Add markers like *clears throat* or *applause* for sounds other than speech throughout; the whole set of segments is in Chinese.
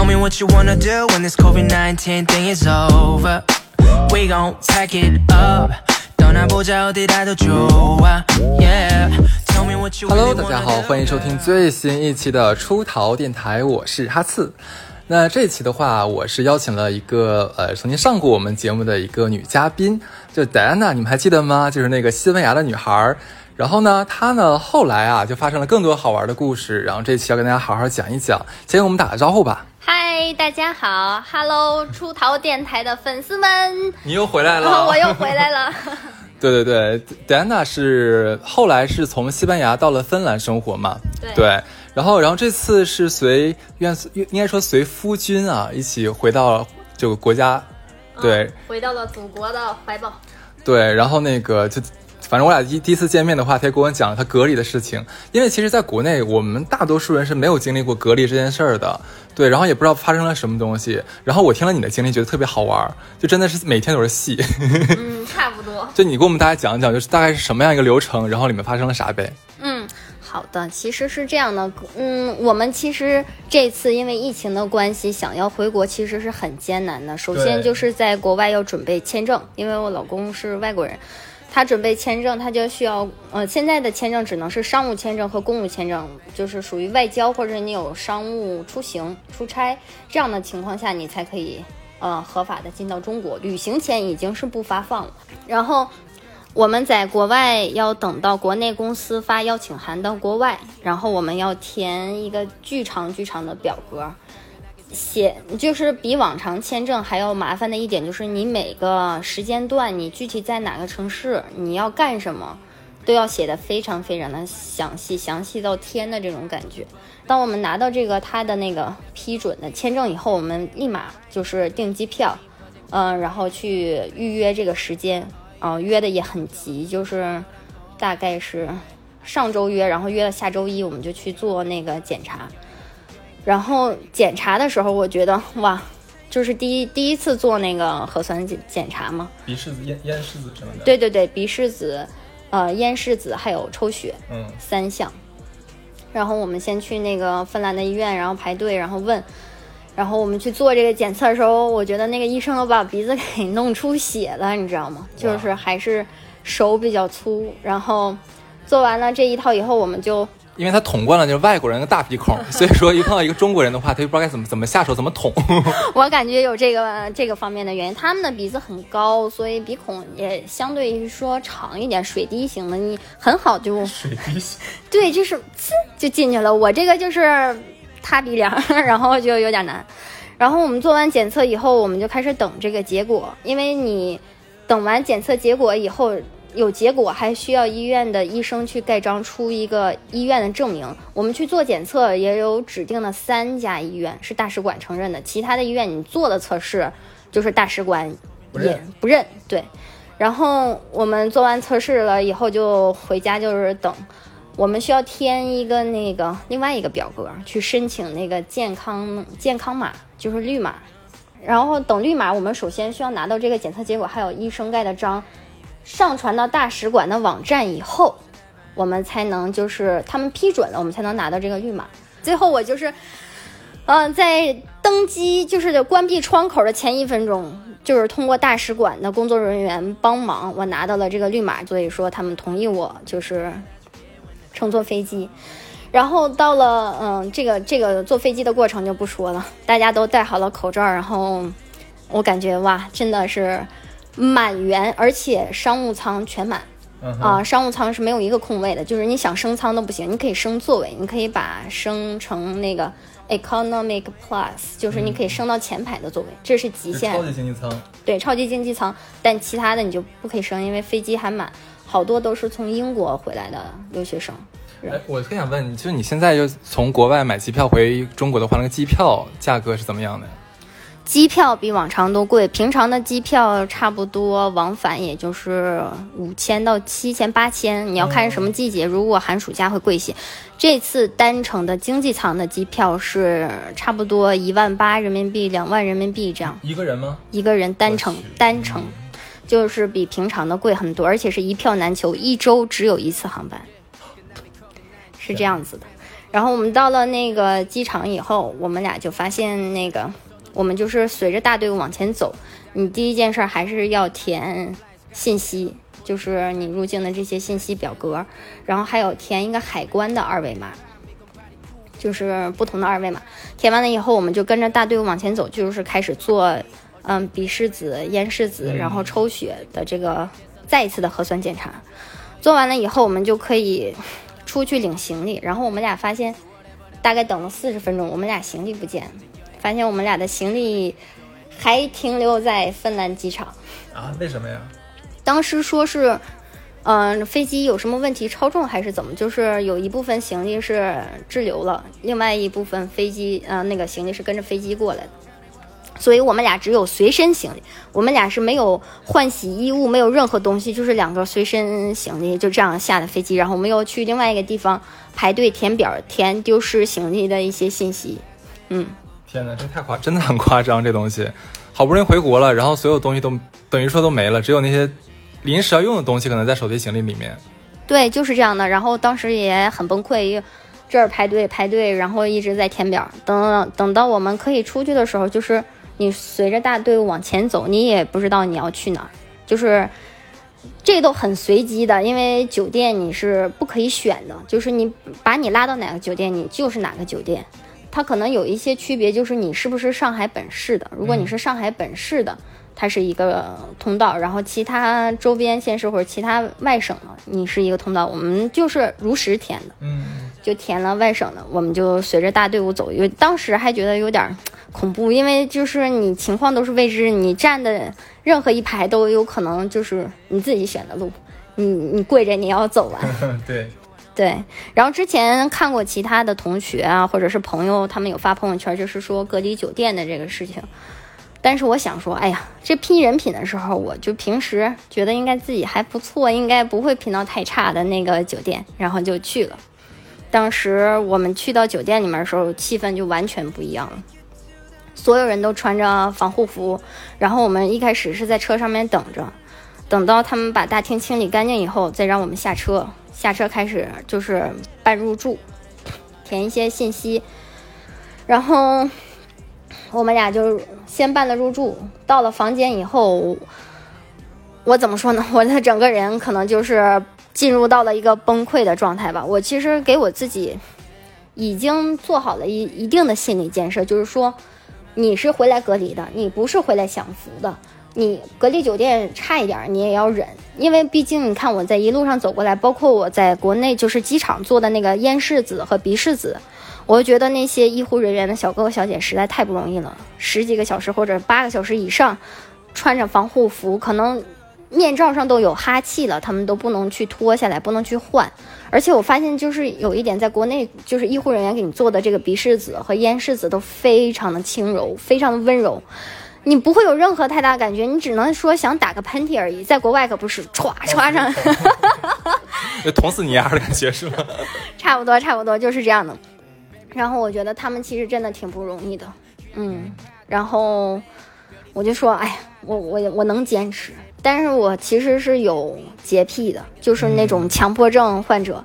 Tell me what you wanna do when this COVID 19 thing is over. We gon' pack it up. 떠나보자 어디라도 좋아. Yeah. Tell me what you Hello， really 大家 wanna 好， do. 欢迎收听最新一期的出逃电台，我是哈刺。那这一期的话，我是邀请了一个呃曾经上过我们节目的一个女嘉宾，就戴安娜，你们还记得吗？就是那个西班牙的女孩儿。然后呢，她呢后来啊就发生了更多好玩的故事，然后这期要跟大家好好讲一讲。先给我们打个招呼吧。 嗨，大家好，Hello，出逃电台的粉丝们，你又回来然后 *laughs* 我又回来了。*laughs* 对对对，，Diana 是后来是从西班牙到了芬兰生活嘛？对然后然后这次是随愿应该说随夫君啊一起回到这个国家，对、嗯回到了祖国的怀抱。对，然后那个就。反正我俩第第一次见面的话，他也跟我讲了他隔离的事情。因为其实，在国内，我们大多数人是没有经历过隔离这件事儿的，对，然后也不知道发生了什么东西。然后我听了你的经历，觉得特别好玩儿，就真的是每天都是戏。嗯，差不多。*laughs* 就你给我们大家讲一讲，就是大概是什么样一个流程，然后里面发生了啥呗？嗯，好的，其实是这样的，嗯，我们其实这次因为疫情的关系，想要回国其实是很艰难的。首先就是在国外要准备签证，因为我老公是外国人。他准备签证，他就需要，呃，现在的签证只能是商务签证和公务签证，就是属于外交或者你有商务出行、出差这样的情况下，你才可以，呃，合法的进到中国。旅行签已经是不发放了。然后我们在国外要等到国内公司发邀请函到国外，然后我们要填一个巨长巨长的表格，写就是比往常签证还要麻烦的一点就是你每个时间段你具体在哪个城市，你要干什么，都要写的非常非常的详细，详细到天的这种感觉。当我们拿到这个他的那个批准的签证以后，我们立马就是订机票，嗯、然后去预约这个时间，啊、约的也很急，就是大概是上周约，然后约了下周一，我们就去做那个检查。然后检查的时候，我觉得哇，就是第一第一次做那个核酸检检查嘛，鼻拭子、咽咽拭子什么的。，对对对，鼻拭子、呃咽拭子还有抽血嗯，三项。然后我们先去那个芬兰的医院，然后排队，然后问，然后我们去做这个检测的时候，我觉得那个医生都把鼻子给弄出血了，你知道吗？就是还是手比较粗，然后做完了这一套以后，我们就因为他捅惯了就是外国人的大鼻孔，所以说一碰到一个中国人的话，他就不知道该怎么怎么下手，怎么捅。*laughs* 我感觉有这个这个方面的原因，他们的鼻子很高，所以鼻孔也相对于说长一点，水滴型的，你很好就 *laughs* 水滴型。对，就是呲就进去了。我这个就是塌鼻梁，然后就有点难。然后我们做完检测以后，我们就开始等这个结果，因为你等完检测结果以后。有结果还需要医院的医生去盖章出一个医院的证明。我们去做检测也有指定的三家医院是大使馆承认的，其他的医院你做的测试就是大使馆也不认不认。对，然后我们做完测试了以后就回家就是等。我们需要填一个那个另外一个表格去申请那个健康健康码，就是绿码。然后等绿码，我们首先需要拿到这个检测结果，还有医生盖的章，上传到大使馆的网站以后，我们才能就是他们批准了，我们才能拿到这个绿码。最后我就是，嗯、在登机就是关闭窗口的前一分钟，就是通过大使馆的工作人员帮忙，我拿到了这个绿码，所以说他们同意我就是乘坐飞机。然后到了，嗯，这个这个坐飞机的过程就不说了，大家都戴好了口罩，然后我感觉哇，真的是满员，而且商务舱全满。嗯啊、商务舱是没有一个空位的，就是你想升舱都不行，你可以升座位，你可以把升成那个 economic plus，就是你可以升到前排的座位，这是极限。超级经济舱。对，超级经济舱，但其他的你就不可以升，因为飞机还满，好多都是从英国回来的留学生。哎，我特想问你，就是你现在就从国外买机票回中国的话，那个机票价格是怎么样的？机票比往常都贵，平常的机票差不多往返也就是五千到七千、八千，你要看什么季节。如果寒暑假会贵些。这次单程的经济舱的机票是差不多一万八人民币、两万人民币这样，一个人吗？一个人单程单程，就是比平常的贵很多，而且是一票难求，一周只有一次航班，是这样子的。然后我们到了那个机场以后，我们俩就发现那个，我们就是随着大队伍往前走，你第一件事还是要填信息，就是你入境的这些信息表格，然后还有填一个海关的二维码。就是不同的二维码，填完了以后，我们就跟着大队伍往前走，就是开始做，嗯，鼻拭子、咽拭子，然后抽血的这个再一次的核酸检查。做完了以后，我们就可以出去领行李。然后我们俩发现，大概等了四十分钟，我们俩行李不见，发现我们俩的行李还停留在芬兰机场。啊？为什么呀？当时说是。嗯，飞机有什么问题超重还是怎么？就是有一部分行李是滞留了，另外一部分飞机，呃，那个行李是跟着飞机过来的，所以我们俩只有随身行李，我们俩是没有换洗衣物，没有任何东西，就是两个随身行李，就这样下的飞机，然后我们又去另外一个地方排队填表，填丢失行李的一些信息。嗯，天哪，这太夸，真的很夸张，这东西，好不容易回国了，然后所有东西都等于说都没了，只有那些。临时要用的东西可能在手提行李里面，对，就是这样的。然后当时也很崩溃，这儿排队排队，然后一直在填表。等等到我们可以出去的时候，就是你随着大队伍往前走，你也不知道你要去哪儿，就是这都很随机的，因为酒店你是不可以选的，就是你把你拉到哪个酒店，你就是哪个酒店。它可能有一些区别，就是你是不是上海本市的。如果你是上海本市的。它是一个通道，然后其他周边县市或者其他外省的，你是一个通道。我们就是如实填的，嗯，就填了外省的，我们就随着大队伍走。因为当时还觉得有点恐怖，因为就是你情况都是未知，你站的任何一排都有可能就是你自己选的路，你你跪着你要走完。*laughs* 对对。然后之前看过其他的同学啊，或者是朋友，他们有发朋友圈，就是说隔离酒店的这个事情。但是我想说，哎呀，这拼人品的时候，我就平时觉得应该自己还不错，应该不会拼到太差的那个酒店，然后就去了。当时我们去到酒店里面的时候，气氛就完全不一样了，所有人都穿着防护服，然后我们一开始是在车上面等着，等到他们把大厅清理干净以后，再让我们下车。下车开始就是办入住，填一些信息，然后。我们俩就先办了入住，到了房间以后，我怎么说呢？我的整个人可能就是进入到了一个崩溃的状态吧。我其实给我自己已经做好了一一定的心理建设，就是说，你是回来隔离的，你不是回来享福的。你隔离酒店差一点，你也要忍，因为毕竟你看我在一路上走过来，包括我在国内就是机场做的那个咽拭子和鼻拭子。我觉得那些医护人员的小哥哥小姐实在太不容易了，十几个小时或者八个小时以上，穿着防护服，可能面罩上都有哈气了，他们都不能去脱下来，不能去换。而且我发现就是有一点，在国内就是医护人员给你做的这个鼻拭子和咽拭子都非常的轻柔，非常的温柔，你不会有任何太大感觉，你只能说想打个喷嚏而已。在国外可不是歘歘上，*laughs* 捅死你丫的感觉是吗？*laughs* 差不多，差不多就是这样的。然后我觉得他们其实真的挺不容易的，嗯，然后我就说，哎，我我我能坚持，但是我其实是有洁癖的，就是那种强迫症患者。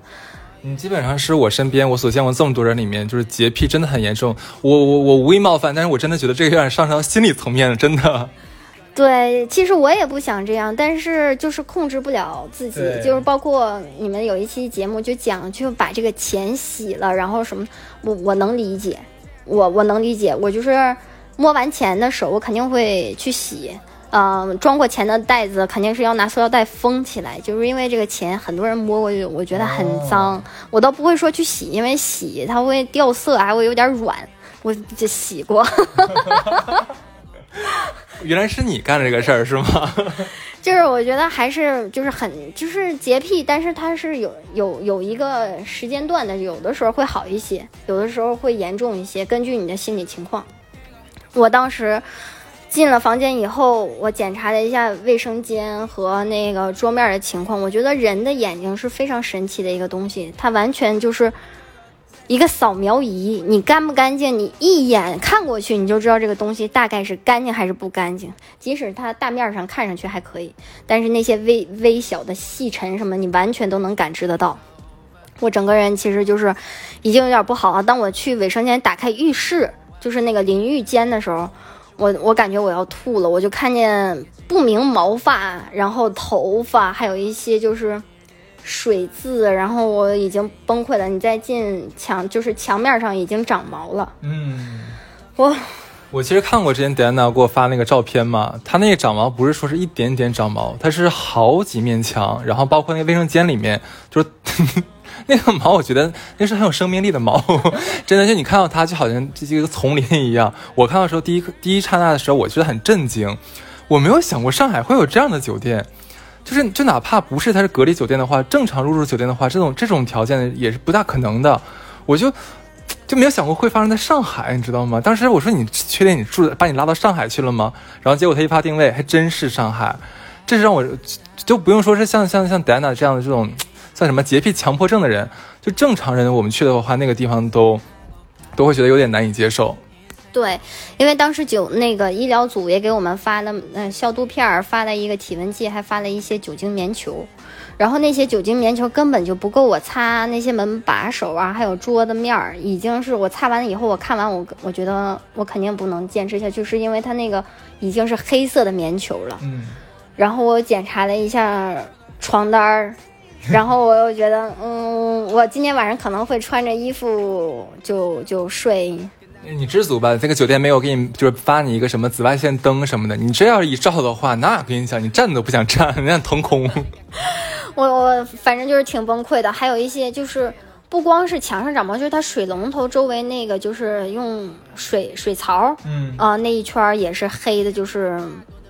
你基本上是我身边我所见过这么多人里面，就是洁癖真的很严重。我我我无意冒犯，但是我真的觉得这个有点上升到心理层面了，真的。对，其实我也不想这样，但是就是控制不了自己，就是包括你们有一期节目就讲，就把这个钱洗了，然后什么，我我能理解，我我能理解，我就是摸完钱的手，我肯定会去洗，嗯，装过钱的袋子肯定是要拿塑料袋封起来，就是因为这个钱很多人摸过去，我觉得很脏，我倒不会说去洗，因为洗它会掉色，还会有点软，我就洗过。原来是你干这个事儿是吗？*laughs* 就是我觉得还是就是很就是洁癖，但是它是有有有一个时间段的，有的时候会好一些，有的时候会严重一些，根据你的心理情况。我当时进了房间以后，我检查了一下卫生间和那个桌面的情况，我觉得人的眼睛是非常神奇的一个东西，它完全就是。一个扫描仪，你干不干净？你一眼看过去，你就知道这个东西大概是干净还是不干净。即使它大面上看上去还可以，但是那些微微小的细尘什么，你完全都能感知得到。我整个人其实就是已经有点不好了。当我去卫生间打开浴室，就是那个淋浴间的时候，我我感觉我要吐了，我就看见不明毛发，然后头发，还有一些就是水渍，然后我已经崩溃了。你再进墙，就是墙面上已经长毛了。嗯，我我其实看过之前 Diana 给我发那个照片嘛，她那个长毛不是说是一点点长毛，它是好几面墙，然后包括那个卫生间里面，就是 *laughs* *laughs* 那个毛，我觉得那是很有生命力的毛，*laughs* 真的就你看到它就好像这一个丛林一样。我看到时候第一第一刹那的时候，我觉得很震惊，我没有想过上海会有这样的酒店。就是就哪怕不是它是隔离酒店的话，正常入住酒店的话，这种这种条件也是不大可能的。我就就没有想过会发生在上海，你知道吗？当时我说你确定你住把你拉到上海去了吗？然后结果他一发定位，还真是上海。这是让我就不用说是像像像 Diana 这样的这种像什么洁癖强迫症的人，就正常人我们去的话，那个地方都都会觉得有点难以接受。对，因为当时酒那个医疗组也给我们发了嗯消毒片儿，发了一个体温计，还发了一些酒精棉球。然后那些酒精棉球根本就不够我擦那些门把手啊，还有桌子面儿，已经是我擦完了以后，我看完我我觉得我肯定不能坚持下去，是因为它那个已经是黑色的棉球了。嗯，然后我检查了一下床单儿，*laughs* 然后我又觉得，嗯，我今天晚上可能会穿着衣服就就睡。你知足吧，这个酒店没有给你就是发你一个什么紫外线灯什么的。你这要是一照的话，那我跟你讲，你站都不想站，你想腾空。我我反正就是挺崩溃的，还有一些就是不光是墙上长毛，就是它水龙头周围那个就是用水水槽，嗯啊、那一圈也是黑的，就是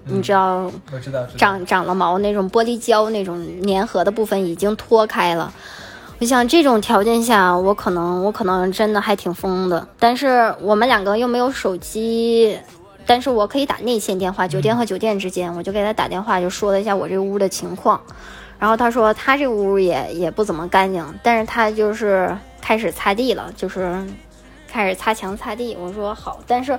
你知道我知道，长长了毛那种玻璃胶那种粘合的部分已经脱开了。我想这种条件下，我可能我可能真的还挺疯的。但是我们两个又没有手机，但是我可以打内线电话，酒店和酒店之间，我就给他打电话，就说了一下我这屋的情况。然后他说他这屋也也不怎么干净，但是他就是开始擦地了，就是开始擦墙擦地。我说好，但是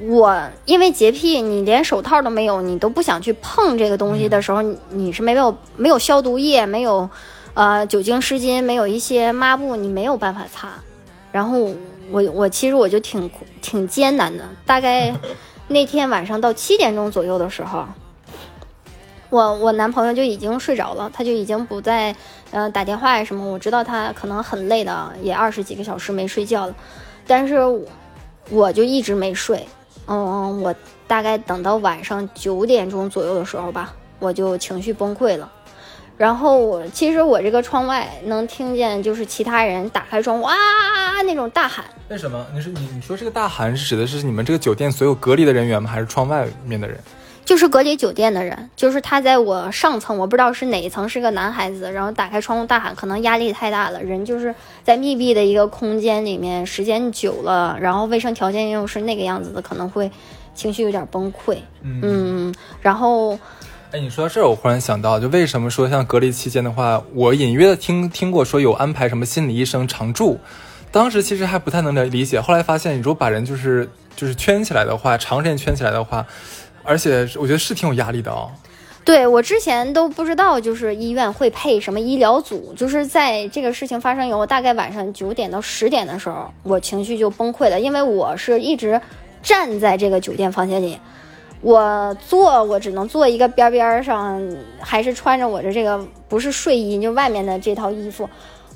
我因为洁癖，你连手套都没有，你都不想去碰这个东西的时候，你是没有没有消毒液，没有呃酒精湿巾，没有一些抹布，你没有办法擦。然后我我其实我就挺挺艰难的，大概那天晚上到七点钟左右的时候，我我男朋友就已经睡着了，他就已经不再呃打电话呀什么。我知道他可能很累的，也二十几个小时没睡觉了，但是我就一直没睡。嗯，我大概等到晚上九点钟左右的时候吧，我就情绪崩溃了。然后我其实我这个窗外能听见，就是其他人打开窗哇那种大喊，为什么？你是你你说这个大喊是指的是你们这个酒店所有隔离的人员吗？还是窗外面的人？就是隔离酒店的人，就是他在我上层，我不知道是哪一层，是个男孩子，然后打开窗户大喊，可能压力太大了，人就是在密闭的一个空间里面，时间久了，然后卫生条件又是那个样子的，可能会情绪有点崩溃。嗯，然后哎，你说到这儿，我忽然想到，就为什么说像隔离期间的话，我隐约的听听过说有安排什么心理医生常驻，当时其实还不太能理解，后来发现，你如果把人就是就是圈起来的话，长时间圈起来的话，而且我觉得是挺有压力的哦。对我之前都不知道，就是医院会配什么医疗组，就是在这个事情发生以后，大概晚上九点到十点的时候，我情绪就崩溃了，因为我是一直站在这个酒店房间里，我坐我只能坐一个边边上，还是穿着我的这个不是睡衣，就外面的这套衣服，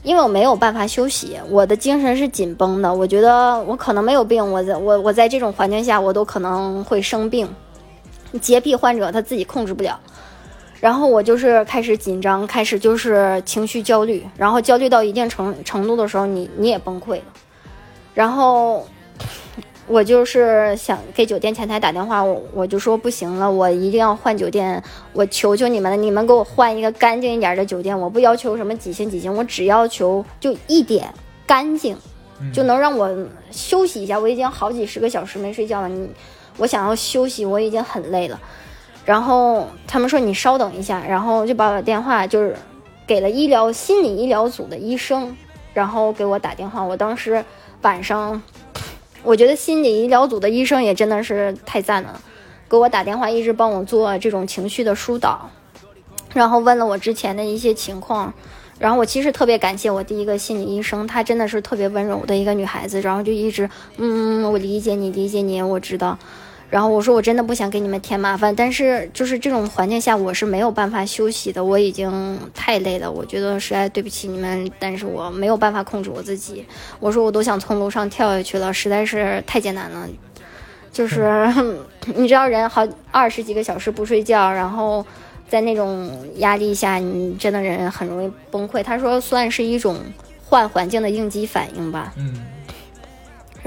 因为我没有办法休息，我的精神是紧绷的，我觉得我可能没有病，我在我我在这种环境下，我都可能会生病。洁癖患者他自己控制不了，然后我就是开始紧张，开始就是情绪焦虑，然后焦虑到一定程程度的时候，你你也崩溃了，然后我就是想给酒店前台打电话，我我就说不行了，我一定要换酒店，我求求你们了，你们给我换一个干净一点的酒店，我不要求什么几星几星，我只要求就一点干净，就能让我休息一下，我已经好几十个小时没睡觉了，你。我想要休息，我已经很累了。然后他们说你稍等一下，然后就把我电话就是给了医疗心理医疗组的医生，然后给我打电话。我当时晚上，我觉得心理医疗组的医生也真的是太赞了，给我打电话一直帮我做这种情绪的疏导，然后问了我之前的一些情况，然后我其实特别感谢我第一个心理医生，她真的是特别温柔的一个女孩子，然后就一直，嗯，我理解你，理解你，我知道。然后我说我真的不想给你们添麻烦，但是就是这种环境下我是没有办法休息的，我已经太累了，我觉得实在对不起你们，但是我没有办法控制我自己。我说我都想从楼上跳下去了，实在是太艰难了。就是 *laughs* 你知道人好二十几个小时不睡觉，然后在那种压力下，你真的人很容易崩溃。他说算是一种换环境的应激反应吧。嗯，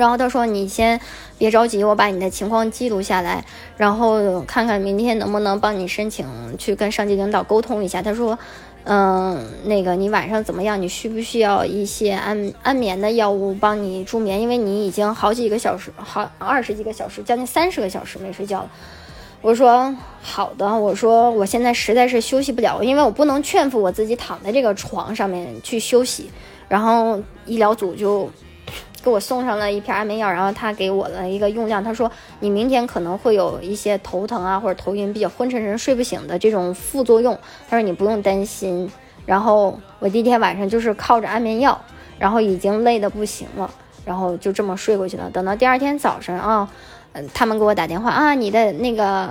然后他说你先别着急，我把你的情况记录下来，然后看看明天能不能帮你申请去跟上级领导沟通一下。他说。嗯，那个你晚上怎么样？你需不需要一些安安眠的药物帮你助眠？因为你已经好几个小时，好二十几个小时，将近三十个小时没睡觉了。我说好的，我说我现在实在是休息不了，因为我不能劝服我自己躺在这个床上面去休息。然后医疗组就。给我送上了一片安眠药，然后他给我了一个用量。他说你明天可能会有一些头疼啊，或者头晕、比较昏沉沉、睡不醒的这种副作用。他说你不用担心。然后我第一天晚上就是靠着安眠药，然后已经累得不行了，然后就这么睡过去了。等到第二天早晨啊，嗯，他们给我打电话啊，你的那个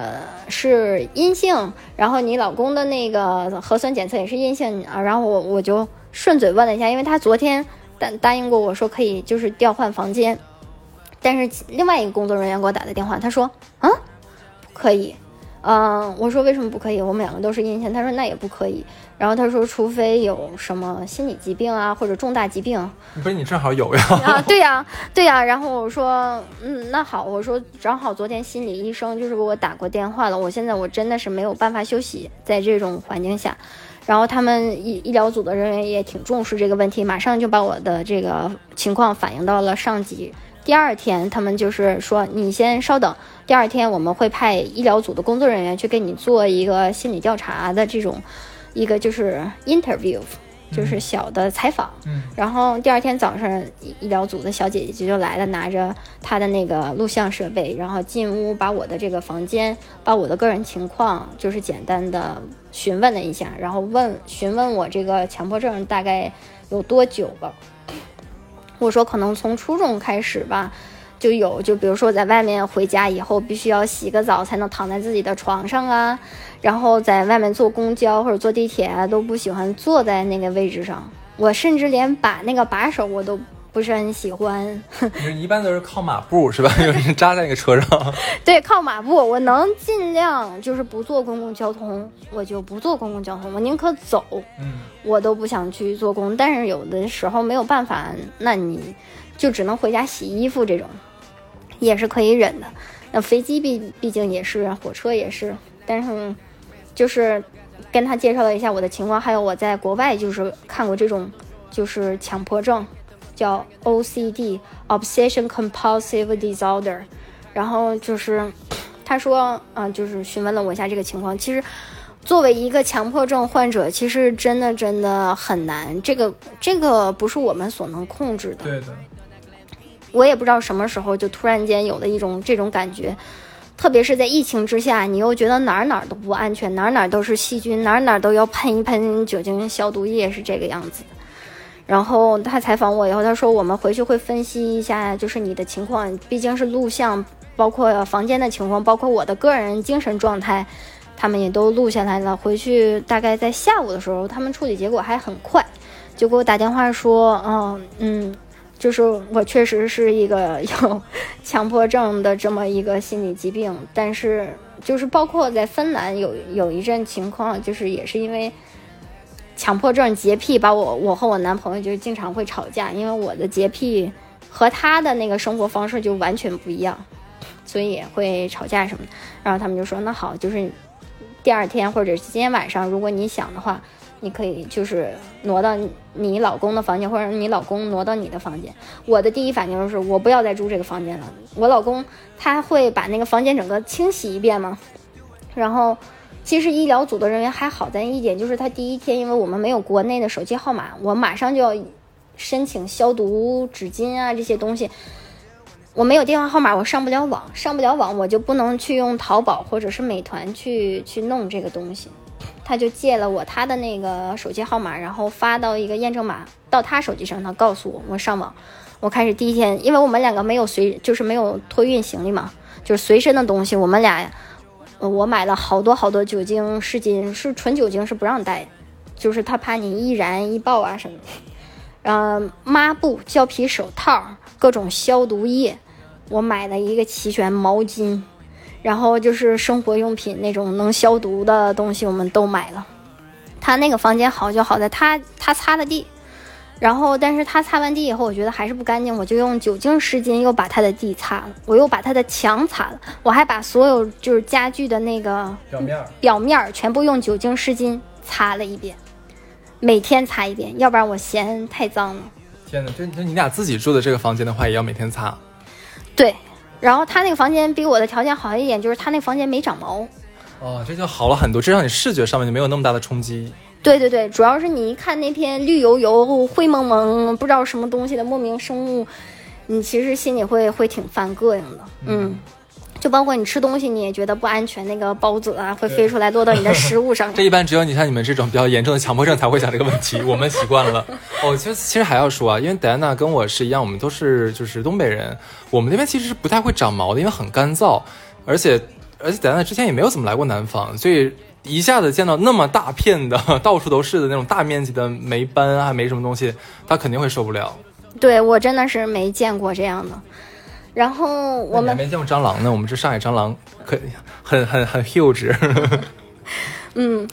是阴性，然后你老公的那个核酸检测也是阴性啊。然后我我就顺嘴问了一下，因为他昨天。答答应过我说可以，就是调换房间，但是另外一个工作人员给我打的电话，他说啊，不可以，嗯，我说为什么不可以？我们两个都是阴性，他说那也不可以。然后他说，除非有什么心理疾病啊，或者重大疾病。不是你正好有呀？啊，对呀，对呀。然后我说，嗯，那好，我说正好昨天心理医生就是给我打过电话了，我现在我真的是没有办法休息，在这种环境下。然后他们医医疗组的人员也挺重视这个问题，马上就把我的这个情况反映到了上级。第二天，他们就是说你先稍等，第二天我们会派医疗组的工作人员去给你做一个心理调查的这种，一个就是 interview。就是小的采访，嗯，然后第二天早上，医疗组的小姐姐就来了，拿着她的那个录像设备，然后进屋把我的这个房间，把我的个人情况，就是简单的询问了一下，然后问询问我这个强迫症大概有多久了。我说可能从初中开始吧。就有，就比如说在外面回家以后，必须要洗个澡才能躺在自己的床上啊。然后在外面坐公交或者坐地铁啊，都不喜欢坐在那个位置上。我甚至连把那个把手我都不是很喜欢。*laughs* 你一般都是靠马步是吧？*laughs* 有人扎在那个车上。*laughs* 对，靠马步。我能尽量就是不坐公共交通，我就不坐公共交通，我宁可走。嗯，我都不想去做工。但是有的时候没有办法，那你就只能回家洗衣服这种。也是可以忍的，那飞机毕毕竟也是，火车也是，但是就是跟他介绍了一下我的情况，还有我在国外就是看过这种就是强迫症，叫 OCD（Obsession Compulsive Disorder），然后就是 *sniffs* 他说，嗯，就是询问了我一下这个情况。其实作为一个强迫症患者，其实真的真的很难，这个这个不是我们所能控制的。对的。我也不知道什么时候就突然间有了一种这种感觉，特别是在疫情之下，你又觉得哪儿哪儿都不安全，哪儿哪儿都是细菌，哪儿哪儿都要喷一喷酒精消毒液，是这个样子。然后他采访我以后，他说我们回去会分析一下，就是你的情况，毕竟是录像，包括房间的情况，包括我的个人精神状态，他们也都录下来了。回去大概在下午的时候，他们处理结果还很快，就给我打电话说，嗯嗯。就是我确实是一个 *laughs* 有强迫症的这么一个心理疾病，但是就是包括在芬兰有有一阵情况，就是也是因为强迫症洁癖，把我我和我男朋友就经常会吵架，因为我的洁癖和他的那个生活方式就完全不一样，所以也会吵架什么的。然后他们就说那好，就是第二天或者今天晚上，如果你想的话。你可以就是挪到你老公的房间，或者你老公挪到你的房间。我的第一反应就是我不要再住这个房间了。我老公他会把那个房间整个清洗一遍吗？然后，其实医疗组的人员还好在一点，就是他第一天，因为我们没有国内的手机号码，我马上就要申请消毒纸巾啊这些东西。我没有电话号码，我上不了网，上不了网我就不能去用淘宝或者是美团去去弄这个东西。他就借了我他的那个手机号码，然后发到一个验证码到他手机上，他告诉我我上网。我开始第一天，因为我们两个没有随，就是没有托运行李嘛，就是随身的东西，我们俩，我买了好多好多酒精湿巾，是纯酒精是不让带，就是他怕你易燃易爆啊什么的。嗯，抹布、胶皮手套、各种消毒液，我买了一个齐全，毛巾，然后就是生活用品那种能消毒的东西，我们都买了。他那个房间好就好在他他擦的地。然后，但是他擦完地以后，我觉得还是不干净，我就用酒精湿巾又把他的地擦了，我又把他的墙擦了，我还把所有就是家具的那个表面表面全部用酒精湿巾擦了一遍，每天擦一遍，要不然我嫌太脏了。天哪，就就你俩自己住的这个房间的话，也要每天擦。对，然后他那个房间比我的条件好一点，就是他那房间没长毛。哦，这就好了很多，至少你视觉上面就没有那么大的冲击。对对对，主要是你一看那片绿油油、灰蒙蒙、不知道什么东西的莫名生物，你其实心里会会挺犯膈应的。嗯，就包括你吃东西，你也觉得不安全，那个孢子啊会飞出来落到你的食物上。*laughs* 这一般只有你像你们这种比较严重的强迫症才会想这个问题，我们习惯了。哦，其实其实还要说啊，因为戴安娜跟我是一样，我们都是就是东北人，我们那边其实是不太会长毛的，因为很干燥，而且而且戴安娜之前也没有怎么来过南方，所以。一下子见到那么大片的、*laughs* 到处都是的那种大面积的霉斑，还没什么东西，他肯定会受不了。对我真的是没见过这样的。然后我们没见过蟑螂呢，我们这上海蟑螂可很很很 huge。*laughs* 嗯，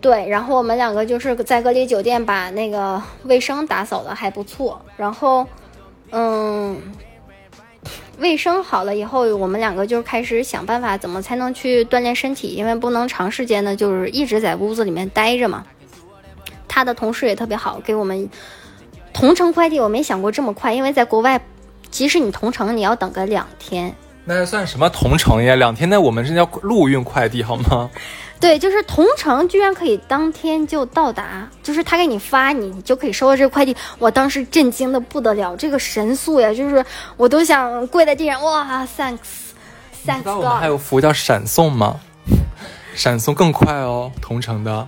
对。然后我们两个就是在隔离酒店把那个卫生打扫的还不错。然后，嗯。卫生好了以后，我们两个就开始想办法，怎么才能去锻炼身体？因为不能长时间的，就是一直在屋子里面待着嘛。他的同事也特别好，给我们同城快递。我没想过这么快，因为在国外，即使你同城，你要等个两天。那算什么同城呀？两天，那我们是叫陆运快递好吗？对，就是同城居然可以当天就到达，就是他给你发，你就可以收到这个快递。我当时震惊的不得了，这个神速呀，就是我都想跪在地上，哇，thanks，thanks。我们还有服务叫闪送吗？闪送更快哦，同城的。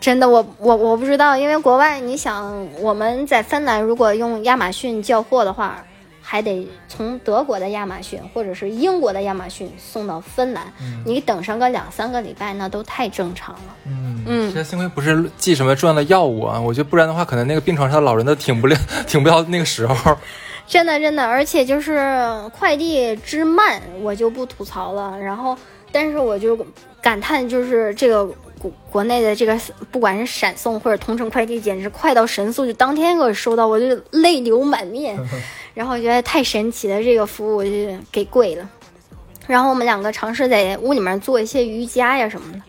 真的，我我我不知道，因为国外，你想我们在芬兰，如果用亚马逊叫货的话。还得从德国的亚马逊或者是英国的亚马逊送到芬兰，你等上个两三个礼拜，那都太正常了。嗯嗯，这幸亏不是寄什么重要的药物啊，我觉得不然的话，可能那个病床上的老人都挺不了，*laughs* 挺不到那个时候。真的真的，而且就是快递之慢，我就不吐槽了。然后，但是我就感叹，就是这个。国国内的这个不管是闪送或者同城快递，简直快到神速，就当天给我收到，我就泪流满面。*laughs* 然后我觉得太神奇了，这个服务我就给跪了。然后我们两个尝试在屋里面做一些瑜伽呀什么的。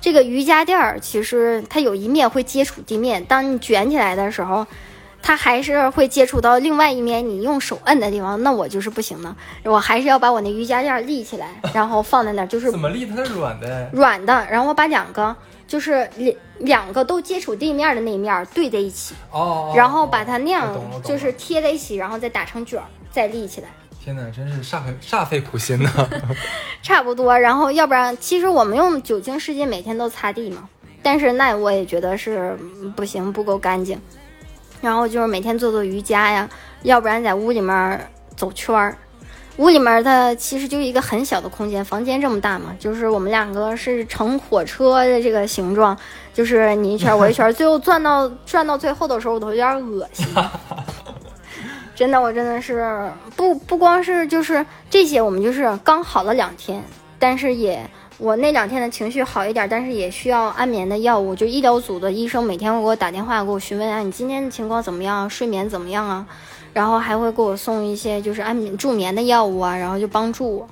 这个瑜伽垫儿其实它有一面会接触地面，当你卷起来的时候。它还是会接触到另外一面，你用手摁的地方，那我就是不行呢。我还是要把我那瑜伽垫立起来，*laughs* 然后放在那儿，就是怎么立？它是软的，软的。然后我把两个，就是两两个都接触地面的那一面对在一起，哦，然后把它那样，就是贴在一起，然后再打成卷，再立起来。天哪，真是煞费煞费苦心呢。*laughs* *laughs* 差不多。然后要不然，其实我们用酒精湿巾每天都擦地嘛，但是那我也觉得是不行，不够干净。然后就是每天做做瑜伽呀，要不然在屋里面走圈儿。屋里面它其实就一个很小的空间，房间这么大嘛，就是我们两个是乘火车的这个形状，就是你一圈我一圈，最后转到转到最后的时候，我都有点恶心。*laughs* 真的，我真的是不不光是就是这些，我们就是刚好了两天，但是也。我那两天的情绪好一点，但是也需要安眠的药物。就医疗组的医生每天会给我打电话，给我询问啊，你今天的情况怎么样，睡眠怎么样啊？然后还会给我送一些就是安眠助眠的药物啊，然后就帮助我。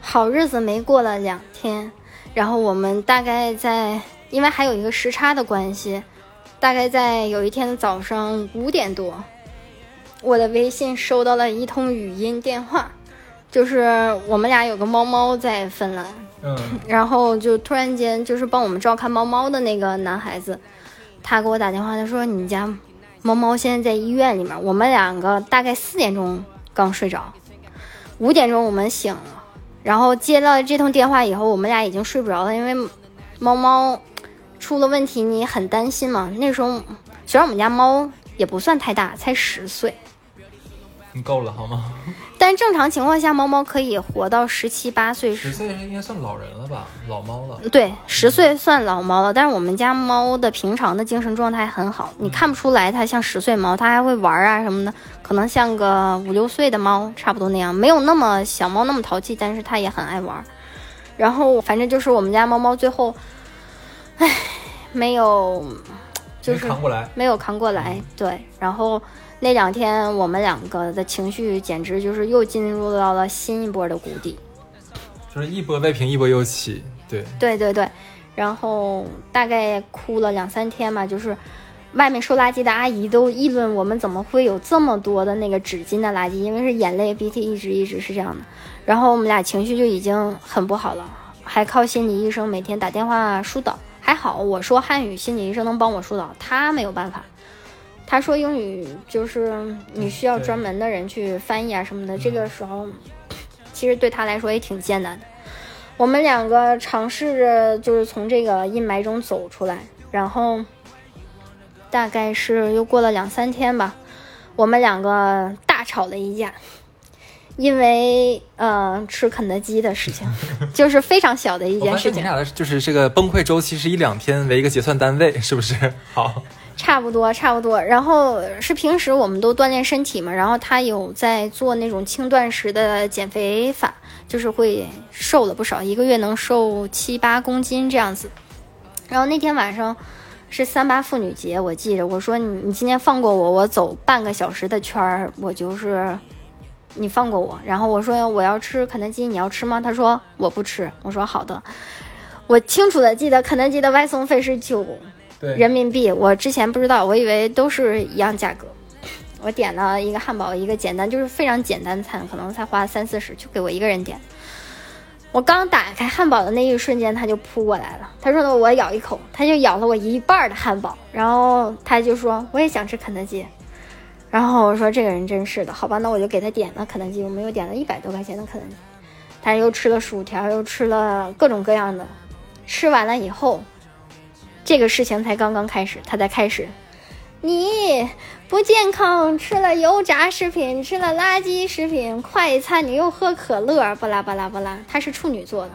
好日子没过了两天，然后我们大概在，因为还有一个时差的关系，大概在有一天的早上五点多，我的微信收到了一通语音电话。就是我们俩有个猫猫在芬兰，嗯，*laughs* 然后就突然间就是帮我们照看猫猫的那个男孩子，他给我打电话，他说你家猫猫现在在医院里面。我们两个大概四点钟刚睡着，五点钟我们醒了，然后接了这通电话以后，我们俩已经睡不着了，因为猫猫出了问题，你很担心嘛。那时候虽然我们家猫也不算太大，才十岁，你够了好吗？但正常情况下，猫猫可以活到十七八岁。十岁应该算老人了吧，老猫了。对，十岁算老猫了。但是我们家猫的平常的精神状态很好，你看不出来它像十岁猫，它还会玩啊什么的，可能像个五六岁的猫差不多那样，没有那么小猫那么淘气，但是它也很爱玩。然后反正就是我们家猫猫最后，唉，没有，就是扛过来，没有扛过来。对，然后。那两天我们两个的情绪简直就是又进入到了新一波的谷底，就是一波未平一波又起，对。对对对，然后大概哭了两三天吧，就是外面收垃圾的阿姨都议论我们怎么会有这么多的那个纸巾的垃圾，因为是眼泪鼻涕一直一直是这样的，然后我们俩情绪就已经很不好了，还靠心理医生每天打电话疏导，还好我说汉语，心理医生能帮我疏导，他没有办法。他说英语就是你需要专门的人去翻译啊什么的，这个时候其实对他来说也挺艰难的。我们两个尝试着就是从这个阴霾中走出来，然后大概是又过了两三天吧，我们两个大吵了一架，因为呃吃肯德基的事情，*laughs* 就是非常小的一件事情。你俩的就是这个崩溃周期是一两天为一个结算单位，是不是？好。差不多，差不多。然后是平时我们都锻炼身体嘛，然后他有在做那种轻断食的减肥法，就是会瘦了不少，一个月能瘦七八公斤这样子。然后那天晚上是三八妇女节，我记着，我说你你今天放过我，我走半个小时的圈儿，我就是你放过我。然后我说我要吃肯德基，你要吃吗？他说我不吃。我说好的。我清楚的记得肯德基的外送费是九。人民币，我之前不知道，我以为都是一样价格。我点了一个汉堡，一个简单，就是非常简单餐，可能才花三四十，就给我一个人点。我刚打开汉堡的那一瞬间，他就扑过来了。他说呢，我咬一口，他就咬了我一半的汉堡，然后他就说我也想吃肯德基。然后我说这个人真是的，好吧，那我就给他点了肯德基。我们又点了一百多块钱的肯德基，他又吃了薯条，又吃了各种各样的。吃完了以后。这个事情才刚刚开始，他才开始，你不健康，吃了油炸食品，吃了垃圾食品，快餐，你又喝可乐，巴拉巴拉巴拉。他是处女座的，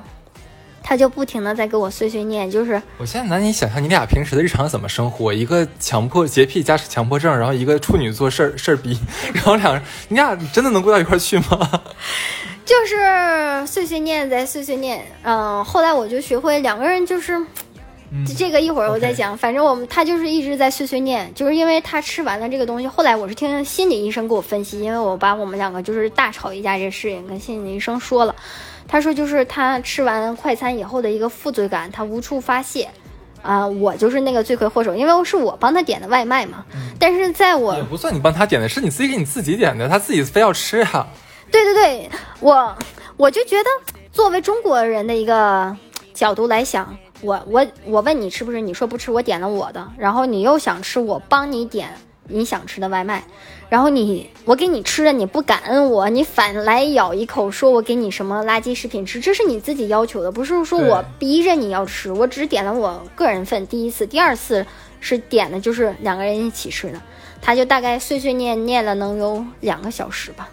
他就不停的在给我碎碎念，就是我现在难以想象你俩平时的日常怎么生活，一个强迫洁癖加强迫症，然后一个处女座事儿事儿逼，然后两你俩真的能过到一块去吗？*laughs* 就是碎碎念在碎碎念，嗯，后来我就学会两个人就是。这个一会儿我再讲，反正我们他就是一直在碎碎念，就是因为他吃完了这个东西。后来我是听心理医生给我分析，因为我把我们两个就是大吵一架这事情跟心理医生说了，他说就是他吃完快餐以后的一个负罪感，他无处发泄，啊，我就是那个罪魁祸首，因为是我帮他点的外卖嘛。但是在我也不算你帮他点的，是你自己给你自己点的，他自己非要吃呀。对对对，我我就觉得作为中国人的一个角度来想。我我我问你吃不吃？你说不吃，我点了我的，然后你又想吃，我帮你点你想吃的外卖，然后你我给你吃了，你不感恩我，你反来咬一口，说我给你什么垃圾食品吃，这是你自己要求的，不是说我逼着你要吃，我只点了我个人份，第一次，第二次是点的就是两个人一起吃的，他就大概碎碎念念了能有两个小时吧，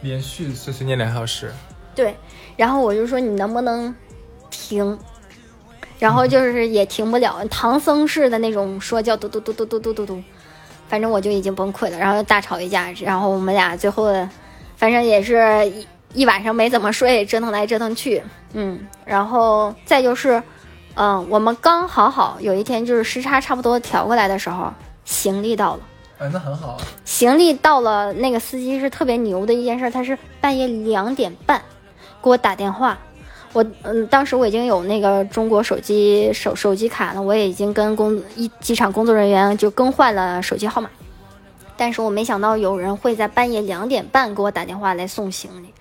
连续碎碎念两小时，对，然后我就说你能不能停。然后就是也停不了，唐僧似的那种说教，嘟嘟嘟嘟嘟嘟嘟嘟，反正我就已经崩溃了。然后大吵一架，然后我们俩最后，反正也是一一晚上没怎么睡，折腾来折腾去，嗯。然后再就是，嗯，我们刚好好有一天就是时差差不多调过来的时候，行李到了。哎，那很好。行李到了，那个司机是特别牛的一件事，他是半夜两点半给我打电话。我嗯，当时我已经有那个中国手机手手机卡了，我也已经跟工一机场工作人员就更换了手机号码，但是我没想到有人会在半夜两点半给我打电话来送行李，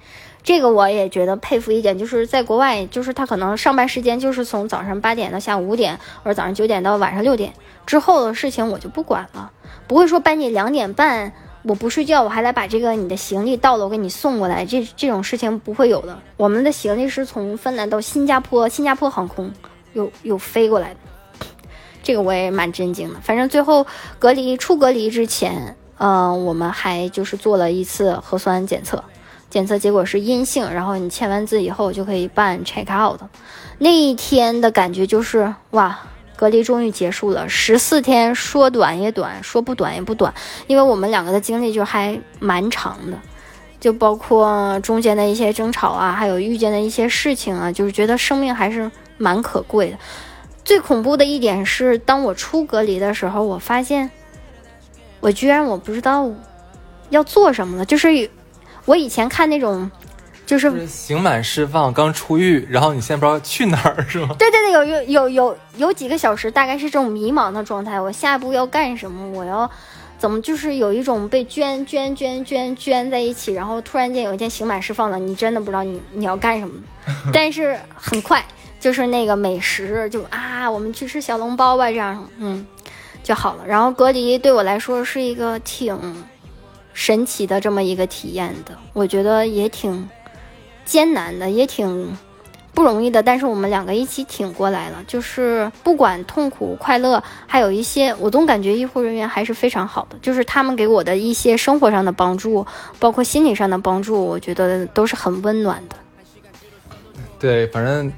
这个我也觉得佩服一点，就是在国外，就是他可能上班时间就是从早上八点到下午五点，或者早上九点到晚上六点。之后的事情我就不管了，不会说半夜两点半。我不睡觉，我还来把这个你的行李到了，我给你送过来。这这种事情不会有的。我们的行李是从芬兰到新加坡，新加坡航空又又飞过来的，这个我也蛮震惊的。反正最后隔离出隔离之前，嗯，我们还就是做了一次核酸检测，检测结果是阴性，然后你签完字以后就可以办 check out。那一天的感觉就是哇。隔离终于结束了，十四天说短也短，说不短也不短，因为我们两个的经历就还蛮长的，就包括中间的一些争吵啊，还有遇见的一些事情啊，就是觉得生命还是蛮可贵的。最恐怖的一点是，当我出隔离的时候，我发现我居然我不知道要做什么了，就是我以前看那种。就是刑满释放，刚出狱，然后你现在不知道去哪儿是吗？对对对，有有有有有几个小时，大概是这种迷茫的状态。我下一步要干什么？我要怎么？就是有一种被圈圈圈圈圈在一起，然后突然间有一天刑满释放了，你真的不知道你你要干什么。*laughs* 但是很快，就是那个美食，就啊，我们去吃小笼包吧，这样嗯就好了。然后隔离对我来说是一个挺神奇的这么一个体验的，我觉得也挺。艰难的也挺不容易的，但是我们两个一起挺过来了。就是不管痛苦、快乐，还有一些，我总感觉医护人员还是非常好的。就是他们给我的一些生活上的帮助，包括心理上的帮助，我觉得都是很温暖的。对，反正。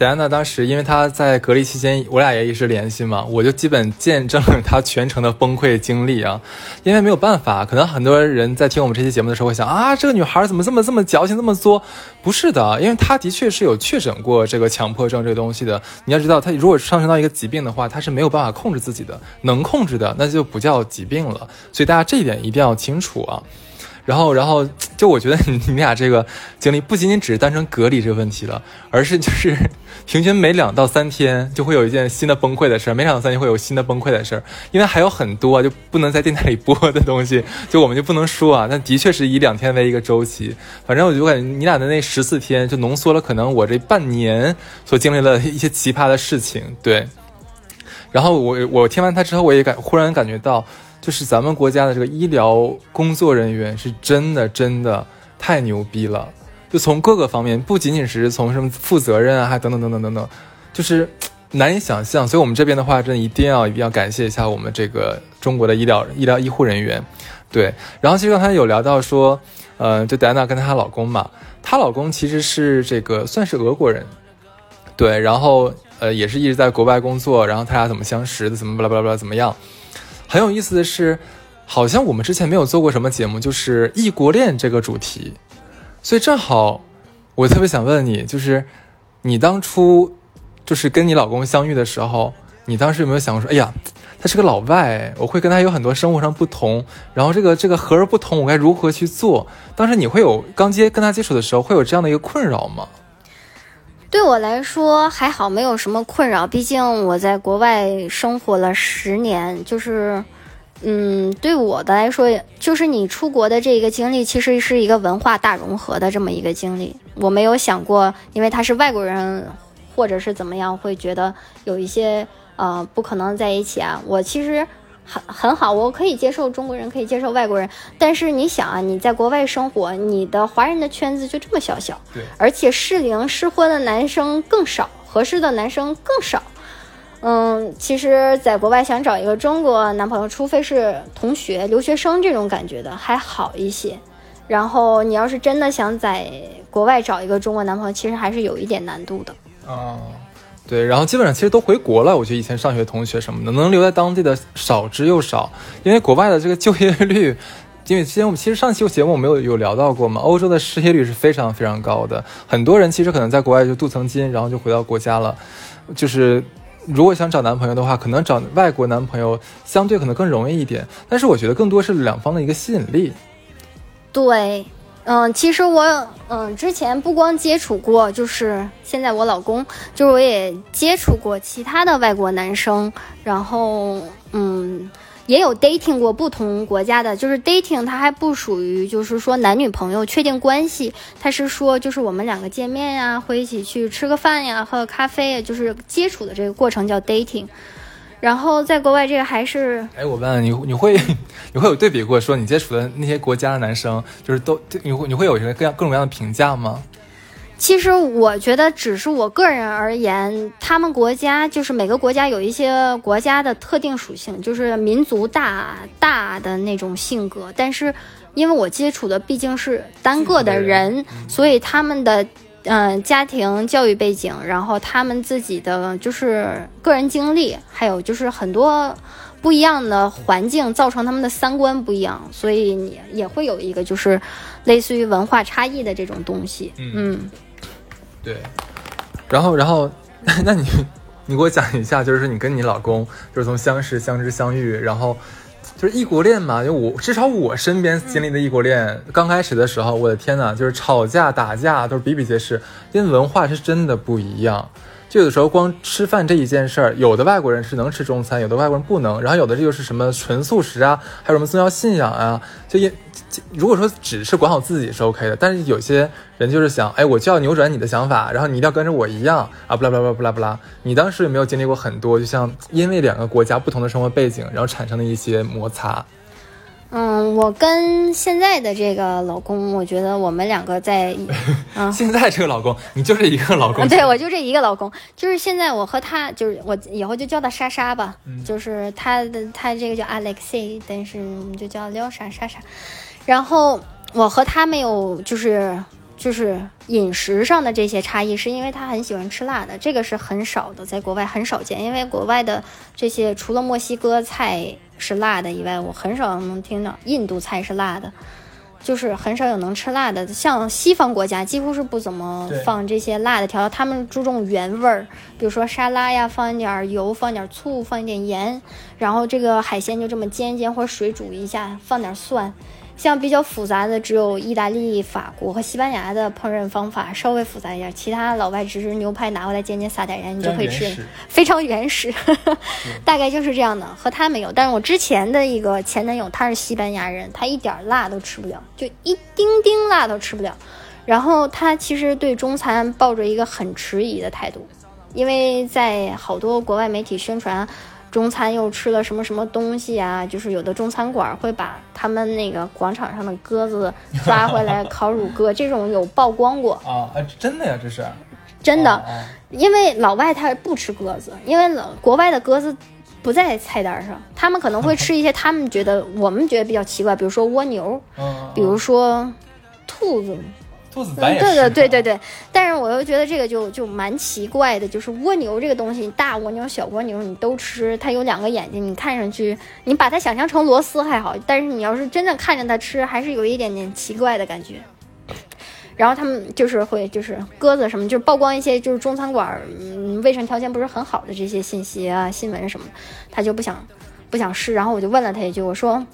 戴安娜当时，因为她在隔离期间，我俩也一直联系嘛，我就基本见证了她全程的崩溃经历啊。因为没有办法，可能很多人在听我们这期节目的时候会想啊，这个女孩怎么这么这么矫情，这么作？不是的，因为她的确是有确诊过这个强迫症这个东西的。你要知道，她如果上升到一个疾病的话，她是没有办法控制自己的，能控制的那就不叫疾病了。所以大家这一点一定要清楚啊。然后，然后，就我觉得你你俩这个经历不仅仅只是单纯隔离这个问题了，而是就是平均每两到三天就会有一件新的崩溃的事儿，每两到三天会有新的崩溃的事儿，因为还有很多就不能在电台里播的东西，*laughs* 就我们就不能说啊。但的确是以两天为一个周期，反正我就感觉你俩的那十四天就浓缩了可能我这半年所经历了一些奇葩的事情。对，然后我我听完他之后，我也感忽然感觉到。就是咱们国家的这个医疗工作人员是真的真的太牛逼了，就从各个方面，不仅仅是从什么负责任啊，还等等等等等等，就是难以想象。所以我们这边的话，真的一定要一定要感谢一下我们这个中国的医疗医疗医护人员。对，然后其实刚才有聊到说，呃，就戴安娜跟她老公嘛，她老公其实是这个算是俄国人，对，然后呃也是一直在国外工作，然后他俩怎么相识的，怎么巴拉巴拉巴拉怎么样？很有意思的是，好像我们之前没有做过什么节目，就是异国恋这个主题，所以正好，我特别想问你，就是你当初就是跟你老公相遇的时候，你当时有没有想过说，哎呀，他是个老外，我会跟他有很多生活上不同，然后这个这个和而不同，我该如何去做？当时你会有刚接跟他接触的时候，会有这样的一个困扰吗？对我来说还好，没有什么困扰。毕竟我在国外生活了十年，就是，嗯，对我的来说，就是你出国的这一个经历，其实是一个文化大融合的这么一个经历。我没有想过，因为他是外国人，或者是怎么样，会觉得有一些呃不可能在一起啊。我其实。很很好，我可以接受中国人，可以接受外国人。但是你想啊，你在国外生活，你的华人的圈子就这么小小，对，而且适龄适婚的男生更少，合适的男生更少。嗯，其实，在国外想找一个中国男朋友，除非是同学、留学生这种感觉的，还好一些。然后你要是真的想在国外找一个中国男朋友，其实还是有一点难度的。哦。对，然后基本上其实都回国了。我觉得以前上学同学什么的，能留在当地的少之又少。因为国外的这个 *laughs* 就业率，因为之前我们其实上期节目我们有有聊到过嘛，欧洲的失业率是非常非常高的。很多人其实可能在国外就镀层金，然后就回到国家了。就是如果想找男朋友的话，可能找外国男朋友相对可能更容易一点。但是我觉得更多是两方的一个吸引力。对。嗯，其实我嗯之前不光接触过，就是现在我老公，就是我也接触过其他的外国男生，然后嗯也有 dating 过不同国家的，就是 dating 它还不属于就是说男女朋友确定关系，他是说就是我们两个见面呀，会一起去吃个饭呀，喝个咖啡呀，就是接触的这个过程叫 dating。然后在国外，这个还是哎，我问你，你会 *laughs* 你会有对比过，说你接触的那些国家的男生，就是都你会你会有一个各样各种各样的评价吗？其实我觉得，只是我个人而言，他们国家就是每个国家有一些国家的特定属性，就是民族大大的那种性格。但是，因为我接触的毕竟是单个的人，所以他们的嗯、呃家庭教育背景，然后他们自己的就是个人经历，还有就是很多不一样的环境造成他们的三观不一样，所以你也会有一个就是类似于文化差异的这种东西。嗯。对，然后然后，*laughs* 那你你给我讲一下，就是你跟你老公就是从相识、相知、相遇，然后就是异国恋嘛？就我至少我身边经历的异国恋，刚开始的时候，我的天呐，就是吵架打架都是比比皆是，因为文化是真的不一样。就有的时候光吃饭这一件事儿，有的外国人是能吃中餐，有的外国人不能，然后有的这就是什么纯素食啊，还有什么宗教信仰啊，就因如果说只是管好自己是 OK 的，但是有些人就是想，哎，我就要扭转你的想法，然后你一定要跟着我一样啊，不啦不啦不啦不啦。你当时有没有经历过很多，就像因为两个国家不同的生活背景，然后产生的一些摩擦？嗯，我跟现在的这个老公，我觉得我们两个在，嗯，现在这个老公，你就这一个老公？*laughs* 对我就这一个老公，就是现在我和他，就是我以后就叫他莎莎吧，嗯就是他的他这个叫 Alexei，但是你就叫撩莎莎莎。然后我和他没有就是就是饮食上的这些差异，是因为他很喜欢吃辣的，这个是很少的，在国外很少见，因为国外的这些除了墨西哥菜是辣的以外，我很少能听到印度菜是辣的。就是很少有能吃辣的，像西方国家几乎是不怎么放这些辣的调料，他们注重原味儿，比如说沙拉呀，放一点油，放一点醋，放一点盐，然后这个海鲜就这么煎一煎或者水煮一下，放点蒜。像比较复杂的，只有意大利、法国和西班牙的烹饪方法稍微复杂一点，其他老外只是牛排拿过来煎煎，撒点盐，你就可以吃非常原始，*laughs* 大概就是这样的。和他没有，但是我之前的一个前男友他是西班牙人，他一点儿辣都吃不了，就一丁丁辣都吃不了。然后他其实对中餐抱着一个很迟疑的态度，因为在好多国外媒体宣传中餐又吃了什么什么东西啊，就是有的中餐馆会把他们那个广场上的鸽子抓回来烤乳鸽，*laughs* 这种有曝光过，啊啊，真的呀，这是？真的。因为老外他不吃鸽子，因为老国外的鸽子不在菜单上，他们可能会吃一些他们觉得我们觉得比较奇怪，比如说蜗牛，嗯，比如说兔子，兔子嗯，对咱也是对对对对，但是我又觉得这个就就蛮奇怪的，就是蜗牛这个东西，大蜗牛、小蜗牛你都吃，它有两个眼睛，你看上去你把它想象成螺丝还好，但是你要是真的看着它吃，还是有一点点奇怪的感觉。然后他们就是会就是鸽子什么，就是曝光一些就是中餐馆嗯卫生条件不是很好的这些信息啊新闻什么的，他就不想不想试。然后我就问了他一句，我说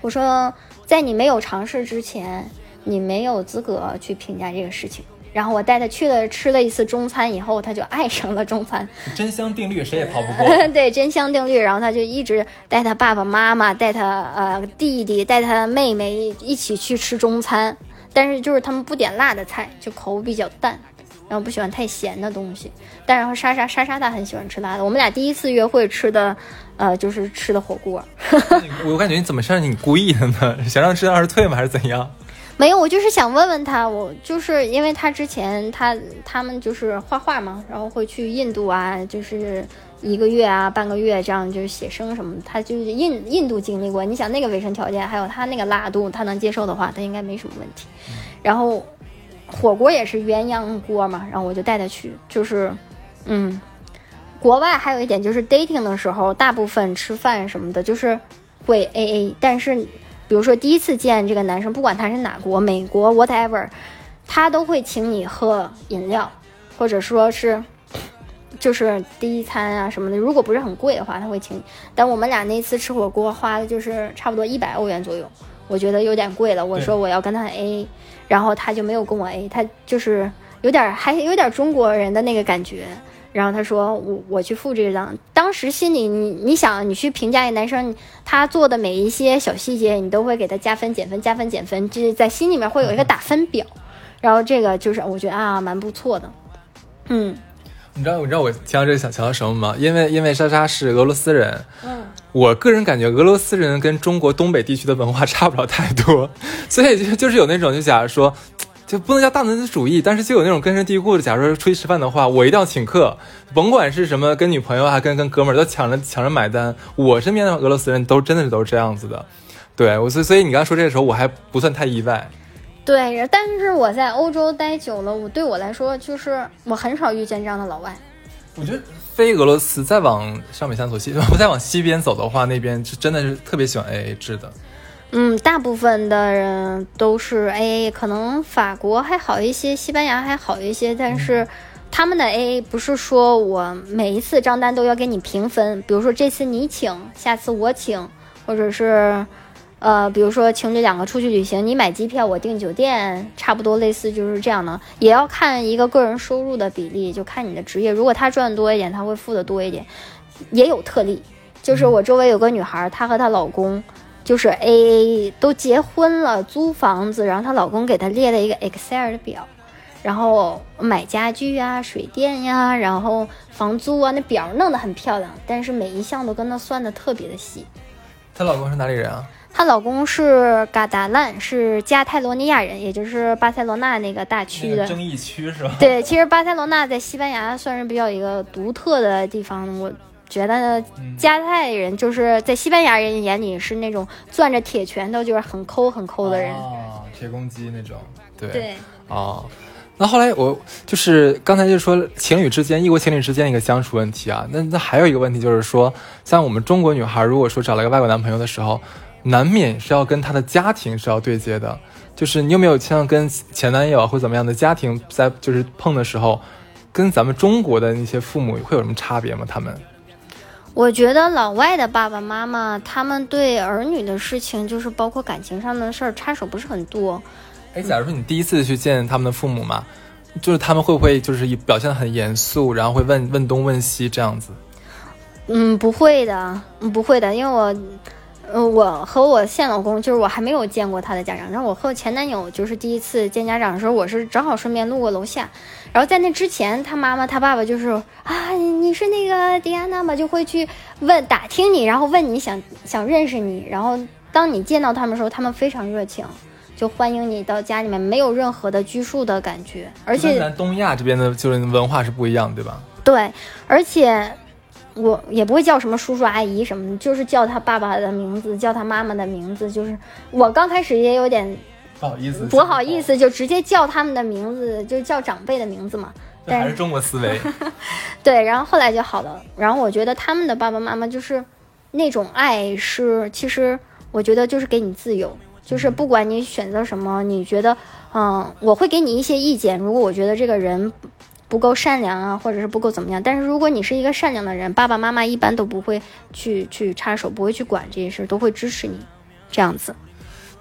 我说在你没有尝试之前，你没有资格去评价这个事情。然后我带他去了吃了一次中餐以后，他就爱上了中餐。真香定律谁也逃不过。*laughs* 对真香定律，然后他就一直带他爸爸妈妈、带他呃弟弟、带他妹妹一起去吃中餐，但是就是他们不点辣的菜，就口比较淡，然后不喜欢太咸的东西。但然后莎莎莎莎她很喜欢吃辣的，我们俩第一次约会吃的，呃，就是吃的火锅。*laughs* 我感觉你怎么像你故意的呢？想让吃二十退吗？还是怎样？没有，我就是想问问他，我就是因为他之前他他们就是画画嘛，然后会去印度啊，就是一个月啊、半个月这样，就是写生什么。他就是印印度经历过，你想那个卫生条件，还有他那个辣度，他能接受的话，他应该没什么问题。然后火锅也是鸳鸯锅嘛，然后我就带他去，就是嗯，国外还有一点就是 dating 的时候，大部分吃饭什么的，就是会 A A，但是。比如说第一次见这个男生，不管他是哪国、美国 whatever，他都会请你喝饮料，或者说是 *clears throat* 就是第一餐啊什么的。如果不是很贵的话，他会请你。但我们俩那次吃火锅花的就是差不多一百欧元左右，我觉得有点贵了。我说我要跟他 A，然后他就没有跟我 A，他就是有点还有点中国人的那个感觉。然后他说我我去付这个账，当时心里你你想你去评价一个男生，他做的每一些小细节，你都会给他加分减分加分减分，这在心里面会有一个打分表。然后这个就是我觉得啊蛮不错的，嗯你知道你知道我听到这个想想到什么吗？因为因为莎莎是俄罗斯人，嗯，我个人感觉俄罗斯人跟中国东北地区的文化差不了太多，所以就就是有那种就假如说。就不能叫大男子主义，但是就有那种根深蒂固的。假如说出去吃饭的话，我一定要请客，甭管是什么，跟女朋友啊跟跟哥们儿都抢着抢着买单。我身边的俄罗斯人都真的是都是这样子的，对我所以所以你刚才说这个时候，我还不算太意外。对，但是我在欧洲待久了，我对我来说就是我很少遇见这样的老外。我觉得非俄罗斯再往上北三索西，再往西边走的话，那边是真的是特别喜欢 AA 制的。嗯，大部分的人都是 A A，可能法国还好一些，西班牙还好一些，但是他们的 A A 不是说我每一次账单都要给你平分，比如说这次你请，下次我请，或者是呃，比如说情侣两个出去旅行，你买机票，我订酒店，差不多类似就是这样的，也要看一个个人收入的比例，就看你的职业，如果他赚多一点，他会付的多一点，也有特例，就是我周围有个女孩，她和她老公。就是 A A 都结婚了，租房子，然后她老公给她列了一个 Excel 的表，然后买家具呀、水电呀，然后房租啊，那表弄得很漂亮，但是每一项都跟她算的特别的细。她老公是哪里人啊？她老公是嘎达兰，是加泰罗尼亚人，也就是巴塞罗那那个大区的争议区是吧？对，其实巴塞罗那在西班牙算是比较一个独特的地方，我。觉得加泰人就是在西班牙人眼里是那种攥着铁拳头就是很抠很抠的人哦，铁公鸡那种。对对哦，那后来我就是刚才就说情侣之间异国情侣之间一个相处问题啊，那那还有一个问题就是说，像我们中国女孩如果说找了一个外国男朋友的时候，难免是要跟她的家庭是要对接的。就是你有没有像跟前男友或怎么样的家庭在就是碰的时候，跟咱们中国的那些父母会有什么差别吗？他们？我觉得老外的爸爸妈妈，他们对儿女的事情，就是包括感情上的事儿，插手不是很多。哎，假如说你第一次去见他们的父母嘛，就是他们会不会就是表现的很严肃，然后会问问东问西这样子？嗯，不会的，不会的，因为我。嗯，我和我现老公就是我还没有见过他的家长，然后我和我前男友就是第一次见家长的时候，我是正好顺便路过楼下，然后在那之前，他妈妈他爸爸就是啊，你是那个迪安娜吗？就会去问打听你，然后问你想想认识你，然后当你见到他们的时候，他们非常热情，就欢迎你到家里面，没有任何的拘束的感觉，而且咱东亚这边的就是文化是不一样，对吧？对，而且。我也不会叫什么叔叔阿姨什么的，就是叫他爸爸的名字，叫他妈妈的名字。就是我刚开始也有点不好意思，不好意思，就直接叫他们的名字，就叫长辈的名字嘛。还是中国思维。*laughs* 对，然后后来就好了。然后我觉得他们的爸爸妈妈就是那种爱，是其实我觉得就是给你自由，就是不管你选择什么，你觉得嗯，我会给你一些意见。如果我觉得这个人。不够善良啊，或者是不够怎么样？但是如果你是一个善良的人，爸爸妈妈一般都不会去去插手，不会去管这些事，都会支持你，这样子。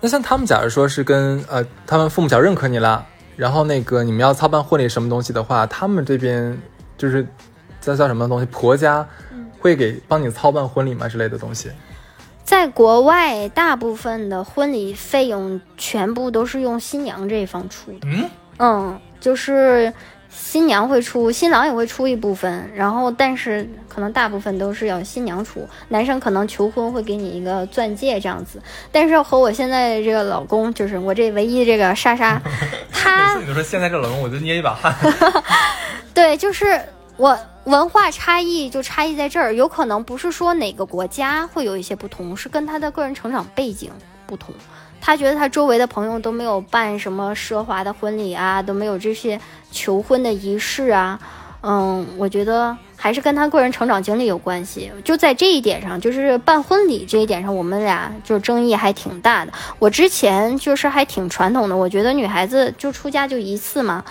那像他们假如说是跟呃，他们父母较认可你了，然后那个你们要操办婚礼什么东西的话，他们这边就是叫叫什么东西，婆家会给帮你操办婚礼吗之类的东西？在国外，大部分的婚礼费用全部都是用新娘这一方出的。嗯嗯，就是。新娘会出，新郎也会出一部分，然后但是可能大部分都是要新娘出。男生可能求婚会给你一个钻戒这样子，但是和我现在这个老公，就是我这唯一这个莎莎，*laughs* 他你都说现在这老公，我就捏一把汗。*laughs* 对，就是我文化差异就差异在这儿，有可能不是说哪个国家会有一些不同，是跟他的个人成长背景不同。他觉得他周围的朋友都没有办什么奢华的婚礼啊，都没有这些求婚的仪式啊。嗯，我觉得还是跟他个人成长经历有关系。就在这一点上，就是办婚礼这一点上，我们俩就争议还挺大的。我之前就是还挺传统的，我觉得女孩子就出家就一次嘛，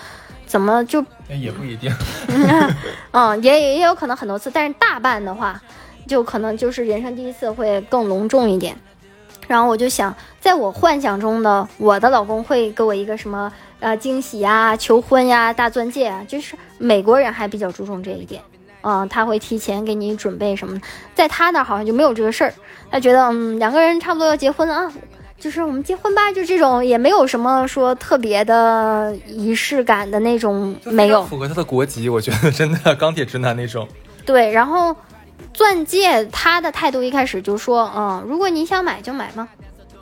怎么就 *laughs* 也不一定。*laughs* 嗯，也也有可能很多次，但是大办的话，就可能就是人生第一次会更隆重一点。然后我就想，在我幻想中的我的老公会给我一个什么呃惊喜呀、求婚呀、大钻戒啊，就是美国人还比较注重这一点，嗯，他会提前给你准备什么，在他那好像就没有这个事儿，他觉得嗯两个人差不多要结婚了啊，就是我们结婚吧，就这种也没有什么说特别的仪式感的那种，没有符合他的国籍，我觉得真的钢铁直男那种。对，然后。钻戒，他的态度一开始就说，嗯，如果你想买就买嘛，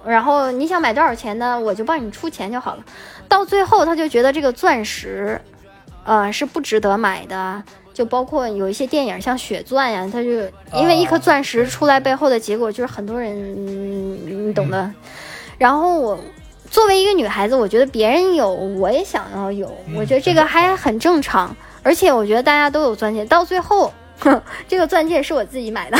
然后你想买多少钱呢，我就帮你出钱就好了。到最后他就觉得这个钻石，呃，是不值得买的。就包括有一些电影，像《血钻》呀，他就因为一颗钻石出来背后的结果，就是很多人，嗯你懂的。然后我作为一个女孩子，我觉得别人有，我也想要有，我觉得这个还很正常。而且我觉得大家都有钻戒，到最后，哼，*laughs* 这个钻戒是我自己买的，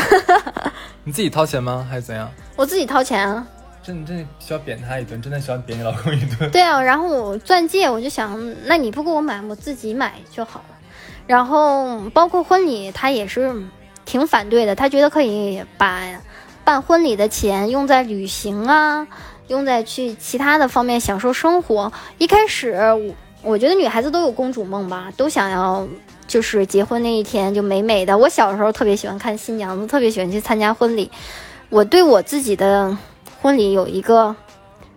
*laughs* 你自己掏钱吗？还是怎样？我自己掏钱啊。这你这需要扁他一顿，真的需要扁你老公一顿。对啊，然后我钻戒，我就想，那你不给我买，我自己买就好了。然后包括婚礼，他也是挺反对的，他觉得可以把办婚礼的钱用在旅行啊，用在去其他的方面享受生活。一开始，我我觉得女孩子都有公主梦吧，都想要就是结婚那一天就美美的。我小时候特别喜欢看新娘子，特别喜欢去参加婚礼。我对我自己的婚礼有一个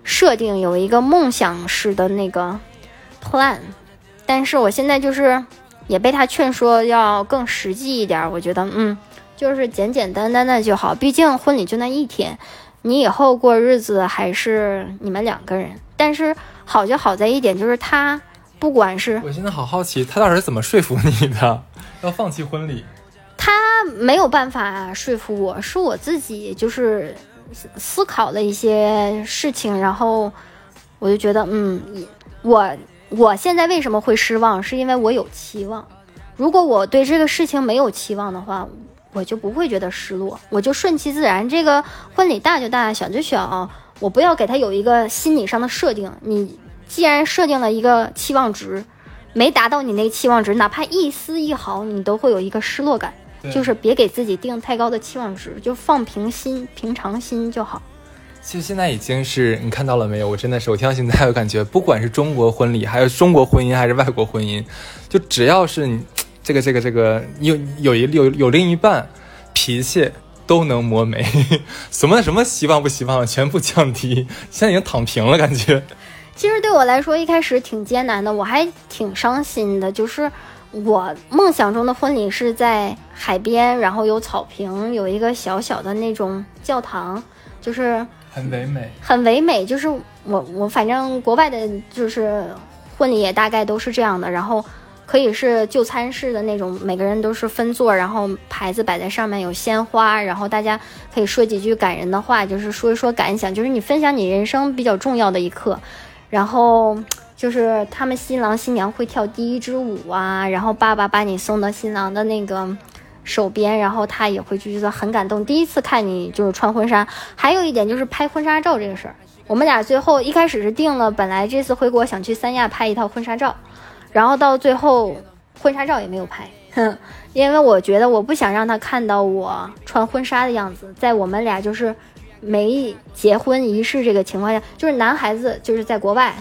设定，有一个梦想式的那个 plan，但是我现在就是。也被他劝说要更实际一点，我觉得，嗯，就是简简单单的就好。毕竟婚礼就那一天，你以后过日子还是你们两个人。但是好就好在一点，就是他不管是……我现在好好奇，他到底是怎么说服你的，*laughs* 要放弃婚礼？他没有办法说服我，是我自己就是思考了一些事情，然后我就觉得，嗯，我。我现在为什么会失望？是因为我有期望。如果我对这个事情没有期望的话，我就不会觉得失落，我就顺其自然。这个婚礼大就大，小就小，我不要给他有一个心理上的设定。你既然设定了一个期望值，没达到你那个期望值，哪怕一丝一毫，你都会有一个失落感。就是别给自己定太高的期望值，就放平心、平常心就好。其实现在已经是你看到了没有？我真的是我听到现在我感觉，不管是中国婚礼，还有中国婚姻，还是外国婚姻，就只要是你这个这个这个有有一有有另一半，脾气都能磨没，*laughs* 什么什么希望不希望全部降低，现在已经躺平了感觉。其实对我来说一开始挺艰难的，我还挺伤心的，就是我梦想中的婚礼是在海边，然后有草坪，有一个小小的那种教堂，就是。很唯美，很唯美，就是我我反正国外的，就是婚礼也大概都是这样的，然后可以是就餐式的那种，每个人都是分座，然后牌子摆在上面有鲜花，然后大家可以说几句感人的话，就是说一说感想，就是你分享你人生比较重要的一刻，然后就是他们新郎新娘会跳第一支舞啊，然后爸爸把你送到新郎的那个。手边，然后他也会觉得很感动。第一次看你就是穿婚纱，还有一点就是拍婚纱照这个事儿。我们俩最后一开始是定了，本来这次回国想去三亚拍一套婚纱照，然后到最后婚纱照也没有拍，哼，因为我觉得我不想让他看到我穿婚纱的样子。在我们俩就是没结婚仪式这个情况下，就是男孩子就是在国外。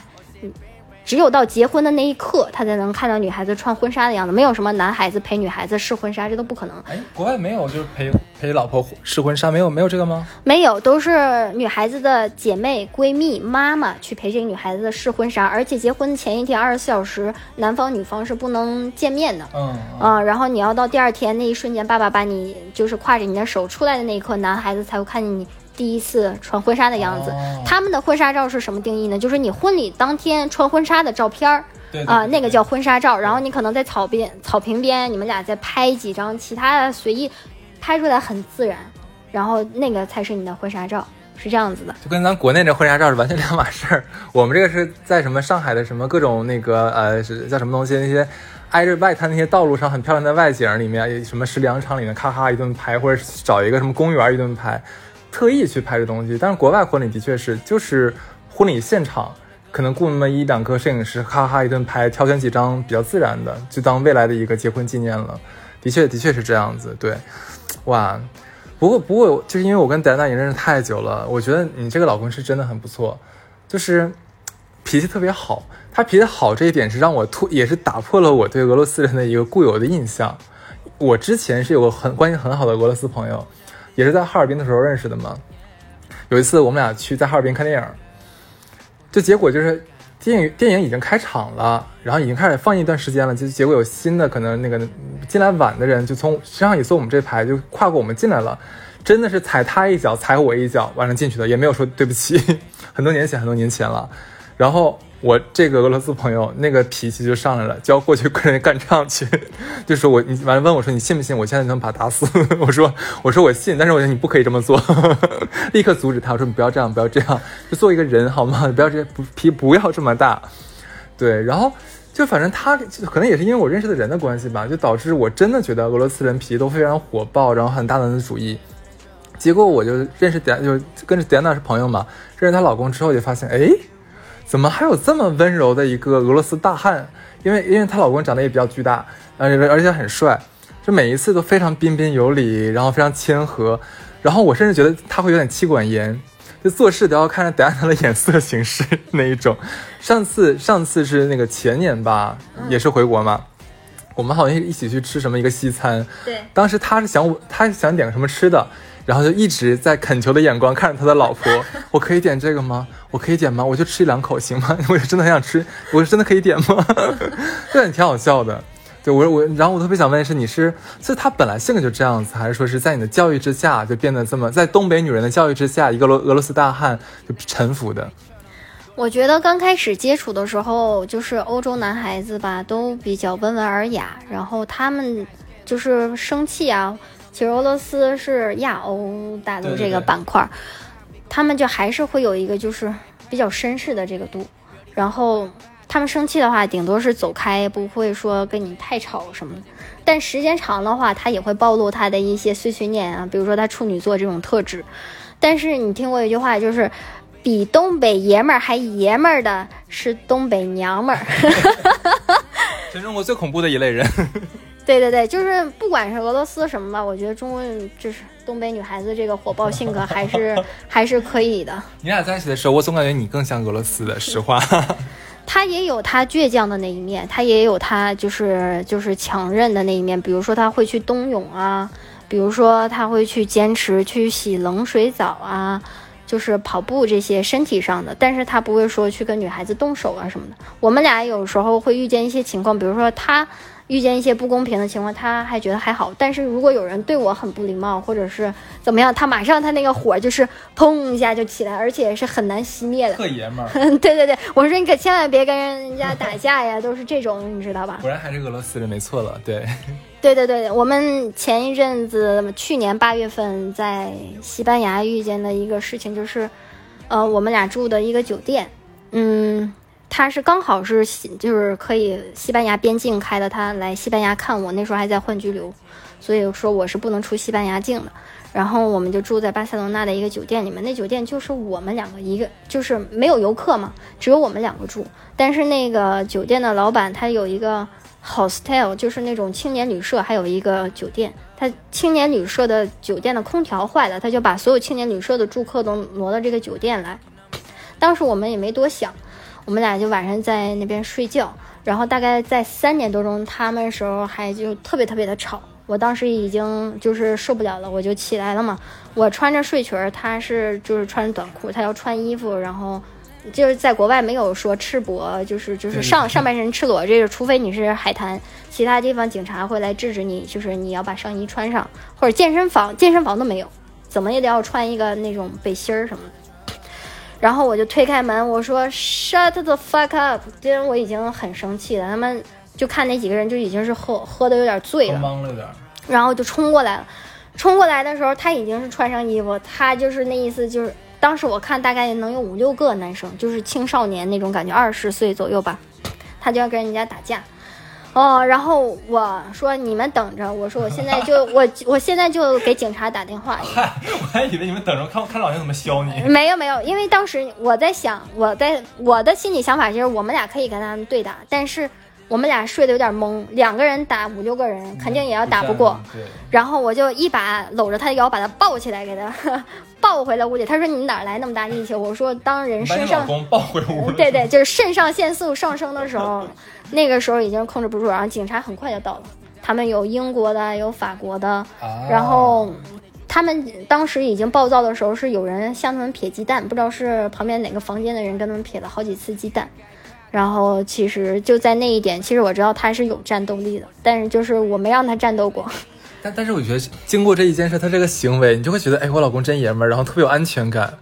只有到结婚的那一刻，他才能看到女孩子穿婚纱的样子。没有什么男孩子陪女孩子试婚纱，这都不可能。哎，国外没有，就是陪陪老婆试婚纱，没有没有这个吗？没有，都是女孩子的姐妹、闺蜜、妈妈去陪这个女孩子试婚纱。而且结婚前一天二十四小时，男方女方是不能见面的。嗯啊，然后你要到第二天那一瞬间，爸爸把你就是挎着你的手出来的那一刻，男孩子才会看见你。第一次穿婚纱的样子，他们的婚纱照是什么定义呢？就是你婚礼当天穿婚纱的照片儿，啊，那个叫婚纱照。然后你可能在草边、草坪边，你们俩再拍几张，其他的随意拍出来很自然，然后那个才是你的婚纱照，是这样子的。就跟咱国内这婚纱照是完全两码事儿。我们这个是在什么上海的什么各种那个呃是叫什么东西？那些挨着外滩那些道路上很漂亮的外景里面，什么石粮场里面咔咔一顿拍，或者找一个什么公园一顿拍。特意去拍这东西，但是国外婚礼的确是，就是婚礼现场可能雇那么一两个摄影师，咔咔一顿拍，挑选几张比较自然的，就当未来的一个结婚纪念了。的确，的确是这样子。对，哇，不过不过，就是因为我跟戴娜也认识太久了，我觉得你这个老公是真的很不错，就是脾气特别好。他脾气好这一点是让我突，也是打破了我对俄罗斯人的一个固有的印象。我之前是有个很关系很好的俄罗斯朋友。也是在哈尔滨的时候认识的嘛。有一次我们俩去在哈尔滨看电影，就结果就是电影电影已经开场了，然后已经开始放映一段时间了，就结果有新的可能那个进来晚的人就从实际上也坐我们这排就跨过我们进来了，真的是踩他一脚踩我一脚完了进去的，也没有说对不起。*laughs* 很多年前很多年前了，然后我这个俄罗斯朋友那个脾气就上来了，就要过去跟人干仗去，*laughs* 就说我你完了问我说你信不信？我现在能把他打死？*laughs* 我说我说我信，但是我觉得你不可以这么做，*laughs* 立刻阻止他，我说你不要这样，不要这样，就做一个人好吗？不要这不脾不要这么大，对，然后就反正他可能也是因为我认识的人的关系吧，就导致我真的觉得俄罗斯人脾气都非常火爆，然后很大男子主义。结果我就认识迪安，就跟着迪娜是朋友嘛，认识她老公之后就发现，哎，怎么还有这么温柔的一个俄罗斯大汉？因为因为她老公长得也比较巨大，而且而且很帅，就每一次都非常彬彬有礼，然后非常谦和，然后我甚至觉得他会有点妻管严，就做事都要看着迪安娜的眼色行事那一种。上次上次是那个前年吧，也是回国嘛，我们好像一起去吃什么一个西餐，对，当时他是想我，他想点个什么吃的。然后就一直在恳求的眼光看着他的老婆，*laughs* 我可以点这个吗？我可以点吗？我就吃一两口行吗？*laughs* 我真的很想吃，我真的可以点吗？*laughs* 这也挺好笑的。对我我，然后我特别想问的是你是，是他本来性格就这样子，还是说是在你的教育之下就变得这么，在东北女人的教育之下，一个俄俄罗斯大汉就臣服的？我觉得刚开始接触的时候，就是欧洲男孩子吧，都比较温文尔雅，然后他们就是生气啊。其实俄罗斯是亚欧大陆这个板块，他们就还是会有一个就是比较绅士的这个度，然后他们生气的话，顶多是走开，不会说跟你太吵什么的。但时间长的话，他也会暴露他的一些碎碎念啊，比如说他处女座这种特质。但是你听过一句话，就是比东北爷们儿还爷们儿的是东北娘们儿，*laughs* 全中国最恐怖的一类人。*laughs* 对对对，就是不管是俄罗斯什么吧，我觉得中国就是东北女孩子这个火爆性格还是 *laughs* 还是可以的。你俩在一起的时候，我总感觉你更像俄罗斯的，实话。*laughs* 他也有他倔强的那一面，他也有他就是就是强韧的那一面。比如说他会去冬泳啊，比如说他会去坚持去洗冷水澡啊，就是跑步这些身体上的。但是他不会说去跟女孩子动手啊什么的。我们俩有时候会遇见一些情况，比如说他。遇见一些不公平的情况，他还觉得还好。但是如果有人对我很不礼貌，或者是怎么样，他马上他那个火就是砰一下就起来，而且是很难熄灭的。特爷们儿。*laughs* 对对对，我说你可千万别跟人家打架呀，都是这种，你知道吧？果然还是俄罗斯人，没错了。对，*laughs* 对对对，我们前一阵子去年八月份在西班牙遇见的一个事情，就是，呃，我们俩住的一个酒店，嗯。他是刚好是，就是可以西班牙边境开的，他来西班牙看我，那时候还在换居留，所以说我是不能出西班牙境的。然后我们就住在巴塞罗那的一个酒店里面，那酒店就是我们两个一个，就是没有游客嘛，只有我们两个住。但是那个酒店的老板他有一个 hostel，就是那种青年旅社，还有一个酒店。他青年旅社的酒店的空调坏了，他就把所有青年旅社的住客都挪到这个酒店来。当时我们也没多想。我们俩就晚上在那边睡觉，然后大概在三点多钟，他们时候还就特别特别的吵。我当时已经就是受不了了，我就起来了嘛。我穿着睡裙儿，他是就是穿着短裤，他要穿衣服，然后就是在国外没有说赤膊，就是就是上上半身赤裸，这个除非你是海滩，其他地方警察会来制止你，就是你要把上衣穿上，或者健身房健身房都没有，怎么也得要穿一个那种背心儿什么的。然后我就推开门，我说 Shut the fuck up！因为我已经很生气了，他们就看那几个人就已经是喝喝的有点醉了，懵了点。然后就冲过来了，冲过来的时候他已经是穿上衣服，他就是那意思就是，当时我看大概能有五六个男生，就是青少年那种感觉，二十岁左右吧，他就要跟人家打架。哦，然后我说你们等着，我说我现在就 *laughs* 我我现在就给警察打电话。嗨，我还以为你们等着看看老爷怎么削你。没有没有，因为当时我在想，我在我的心里想法就是我们俩可以跟他们对打，但是我们俩睡得有点懵，两个人打五六个人肯定也要打不过。然后我就一把搂着他的腰，把他抱起来，给他抱回了屋里。他说你哪来那么大力气？我说当人身上抱回屋 *laughs* 对对，就是肾上腺素上升的时候。*laughs* 那个时候已经控制不住，然后警察很快就到了。他们有英国的，有法国的，然后他们当时已经暴躁的时候，是有人向他们撇鸡蛋，不知道是旁边哪个房间的人跟他们撇了好几次鸡蛋。然后其实就在那一点，其实我知道他是有战斗力的，但是就是我没让他战斗过。但但是我觉得经过这一件事，他这个行为，你就会觉得，哎，我老公真爷们儿，然后特别有安全感。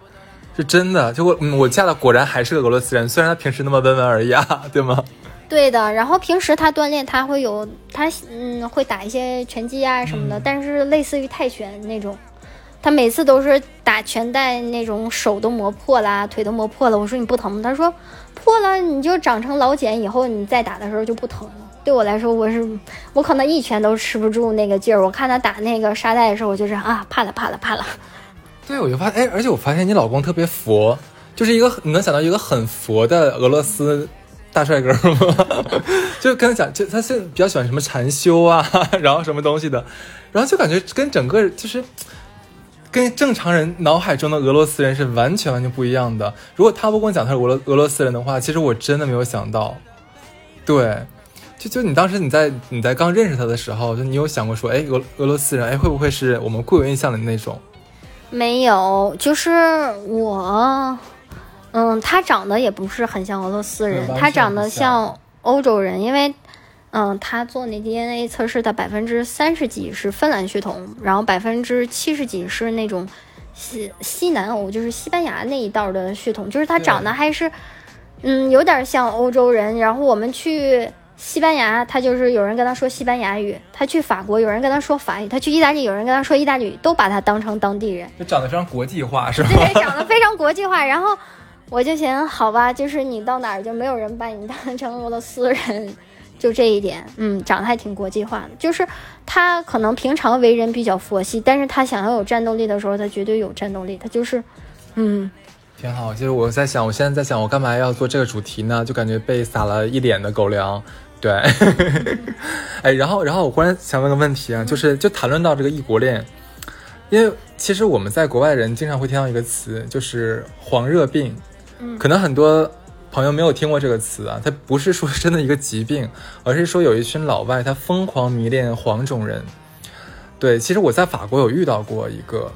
是真的。就我嗯，我嫁的果然还是个俄罗斯人，虽然他平时那么温文尔雅，对吗？对的，然后平时他锻炼，他会有他嗯会打一些拳击啊什么的，但是类似于泰拳那种，他每次都是打拳带那种手都磨破啦，腿都磨破了。我说你不疼吗？他说破了你就长成老茧，以后你再打的时候就不疼了。对我来说，我是我可能一拳都吃不住那个劲儿。我看他打那个沙袋的时候，我就是啊怕了怕了怕了。对，我就发现哎，而且我发现你老公特别佛，就是一个你能想到一个很佛的俄罗斯。大帅哥吗？*laughs* 就跟他讲，就他现在比较喜欢什么禅修啊，*laughs* 然后什么东西的，然后就感觉跟整个就是跟正常人脑海中的俄罗斯人是完全完全不一样的。如果他不跟我讲他是俄罗俄罗斯人的话，其实我真的没有想到。对，就就你当时你在你在刚认识他的时候，就你有想过说，哎，俄俄罗斯人，哎，会不会是我们固有印象的那种？没有，就是我。嗯，他长得也不是很像俄罗斯人，他长得像欧洲人，因为，嗯，他做那 DNA 测试，他百分之三十几是芬兰血统，然后百分之七十几是那种西西南欧，就是西班牙那一道的血统，就是他长得还是，嗯，有点像欧洲人。然后我们去西班牙，他就是有人跟他说西班牙语；他去法国，有人跟他说法语；他去意大利，有人跟他说意大利语，都把他当成当地人。就长得非常国际化，是吧？对，长得非常国际化，然后。我就想，好吧，就是你到哪儿就没有人把你当成俄罗斯人，就这一点，嗯，长得还挺国际化的。就是他可能平常为人比较佛系，但是他想要有战斗力的时候，他绝对有战斗力。他就是，嗯，挺好。就是我在想，我现在在想，我干嘛要做这个主题呢？就感觉被撒了一脸的狗粮。对，*laughs* 哎，然后，然后我忽然想问个问题啊，就是就谈论到这个异国恋，因为其实我们在国外人经常会听到一个词，就是黄热病。可能很多朋友没有听过这个词啊，它不是说真的一个疾病，而是说有一群老外他疯狂迷恋黄种人。对，其实我在法国有遇到过一个，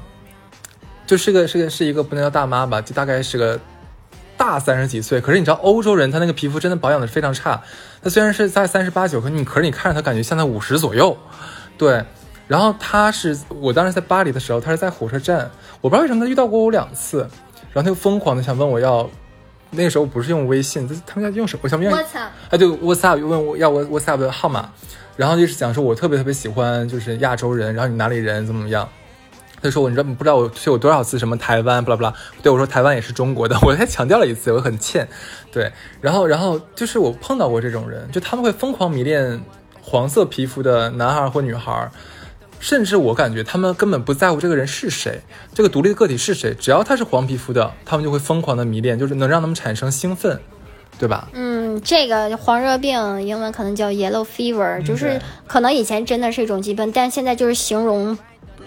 就是个是个是一个不能叫大妈吧，就大概是个大三十几岁。可是你知道欧洲人他那个皮肤真的保养的非常差，他虽然是在三十八九，可你可是你看着他感觉像在五十左右。对，然后他是我当时在巴黎的时候，他是在火车站，我不知道为什么他遇到过我两次。然后他就疯狂的想问我要，那个时候不是用微信，他们家用什么？我想问，哎，对，WhatsApp 问我要我 WhatsApp 的号码，然后就是讲说我特别特别喜欢就是亚洲人，然后你哪里人怎么怎么样？他说我你知道不知道我去过多少次什么台湾，不啦不啦，对我说台湾也是中国的，*laughs* 我还强调了一次，我很欠，对，然后然后就是我碰到过这种人，就他们会疯狂迷恋黄色皮肤的男孩或女孩。甚至我感觉他们根本不在乎这个人是谁，这个独立的个体是谁，只要他是黄皮肤的，他们就会疯狂的迷恋，就是能让他们产生兴奋，对吧？嗯，这个黄热病英文可能叫 yellow fever，就是可能以前真的是一种疾病，但现在就是形容，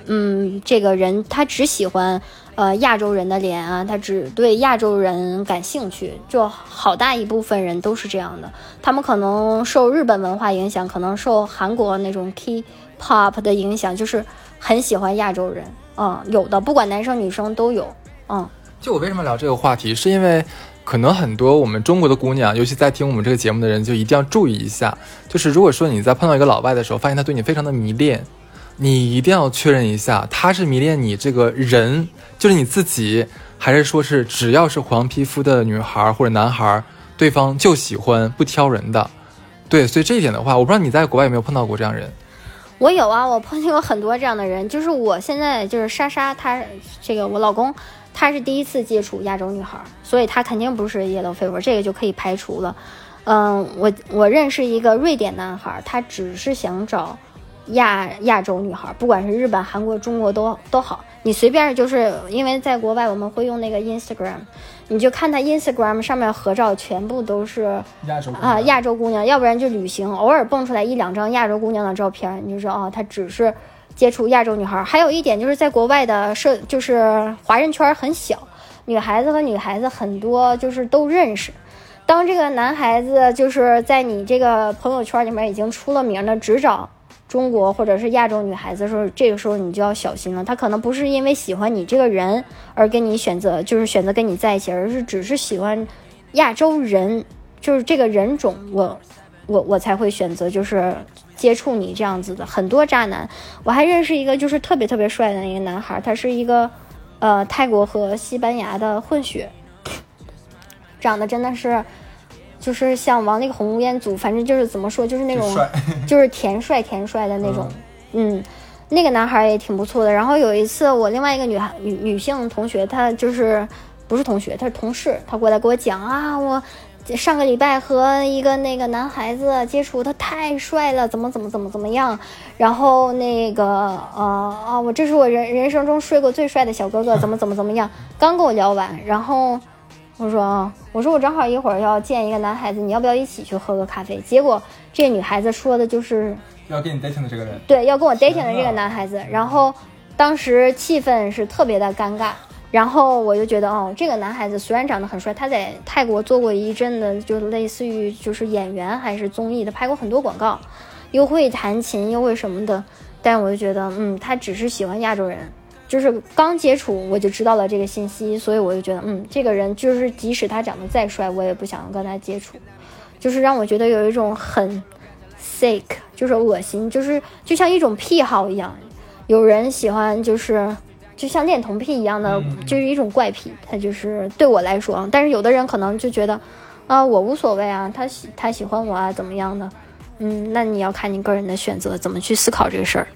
嗯，这个人他只喜欢呃亚洲人的脸啊，他只对亚洲人感兴趣，就好大一部分人都是这样的，他们可能受日本文化影响，可能受韩国那种 K-pop 的影响就是很喜欢亚洲人，嗯，有的不管男生女生都有，嗯。就我为什么聊这个话题，是因为可能很多我们中国的姑娘，尤其在听我们这个节目的人，就一定要注意一下，就是如果说你在碰到一个老外的时候，发现他对你非常的迷恋，你一定要确认一下，他是迷恋你这个人，就是你自己，还是说是只要是黄皮肤的女孩或者男孩，对方就喜欢不挑人的。对，所以这一点的话，我不知道你在国外有没有碰到过这样人。我有啊，我碰见过很多这样的人。就是我现在就是莎莎，她这个我老公，他是第一次接触亚洲女孩，所以他肯定不是 yellow fever，这个就可以排除了。嗯，我我认识一个瑞典男孩，他只是想找亚亚洲女孩，不管是日本、韩国、中国都都好，你随便就是因为在国外我们会用那个 Instagram。你就看他 Instagram 上面合照，全部都是亚洲啊亚洲姑娘，要不然就旅行，偶尔蹦出来一两张亚洲姑娘的照片，你就说哦，她只是接触亚洲女孩。还有一点就是在国外的社，就是华人圈很小，女孩子和女孩子很多就是都认识。当这个男孩子就是在你这个朋友圈里面已经出了名的，只找。中国或者是亚洲女孩子的时候，这个时候你就要小心了。她可能不是因为喜欢你这个人而跟你选择，就是选择跟你在一起，而是只是喜欢亚洲人，就是这个人种，我我我才会选择就是接触你这样子的。很多渣男，我还认识一个就是特别特别帅的一个男孩，他是一个呃泰国和西班牙的混血，长得真的是就是像王力宏、吴彦祖，反正就是怎么说，就是那种 *laughs* 就是甜帅甜帅的那种，嗯。那个男孩也挺不错的。然后有一次，我另外一个女孩女女性同学，她就是不是同学，她是同事，她过来给我讲啊，我上个礼拜和一个那个男孩子接触，他太帅了，怎么怎么怎么怎么样。然后那个呃啊，我这是我人人生中睡过最帅的小哥哥，怎么怎么怎么样。刚跟我聊完，然后我说啊，我说我正好一会儿要见一个男孩子，你要不要一起去喝个咖啡？结果这女孩子说的就是。要跟你 dating 的这个人，对，要跟我 dating 的这个男孩子，然后当时气氛是特别的尴尬，然后我就觉得，哦，这个男孩子虽然长得很帅，他在泰国做过一阵的，就类似于就是演员还是综艺的，拍过很多广告，又会弹琴又会什么的，但我就觉得，嗯，他只是喜欢亚洲人，就是刚接触我就知道了这个信息，所以我就觉得，嗯，这个人就是即使他长得再帅，我也不想跟他接触，就是让我觉得有一种很。sick 就是恶心，就是就像一种癖好一样，有人喜欢就是就像恋童癖一样的，就是一种怪癖。他就是对我来说，但是有的人可能就觉得啊，我无所谓啊，他喜他喜欢我啊，怎么样的？嗯，那你要看你个人的选择，怎么去思考这个事儿。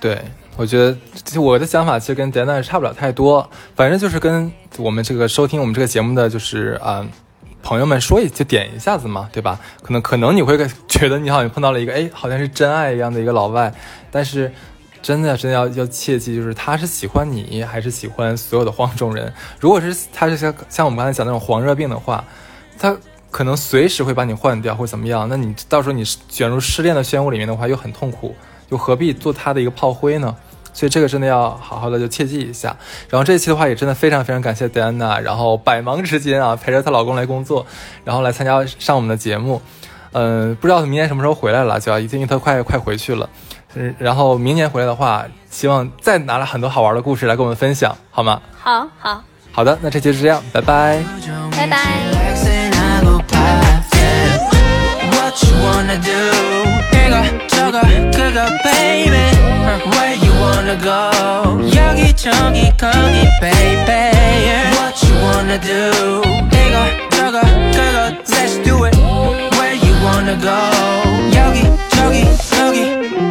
对，我觉得我的想法其实跟 Dana 差不了太多，反正就是跟我们这个收听我们这个节目的就是啊。朋友们说一就点一下子嘛，对吧？可能可能你会觉得你好像碰到了一个哎，好像是真爱一样的一个老外，但是真的真的要要切记，就是他是喜欢你还是喜欢所有的黄种人？如果是他是像像我们刚才讲那种黄热病的话，他可能随时会把你换掉或怎么样，那你到时候你卷入失恋的漩涡里面的话又很痛苦，又何必做他的一个炮灰呢？所以这个真的要好好的就切记一下。然后这一期的话也真的非常非常感谢戴安娜，然后百忙之间啊陪着她老公来工作，然后来参加上我们的节目。嗯，不知道明年什么时候回来了，就要一定她快快回去了。嗯，然后明年回来的话，希望再拿了很多好玩的故事来跟我们分享，好吗？好好好的，那这期就这样，拜拜，拜拜。what you wanna do. 이거 저거 그거 baby. Where you wanna go? 여기 저기 거기 baby. What you wanna do? 이거 저거 그거 let's do it. Where you wanna go? 여기 저기 여기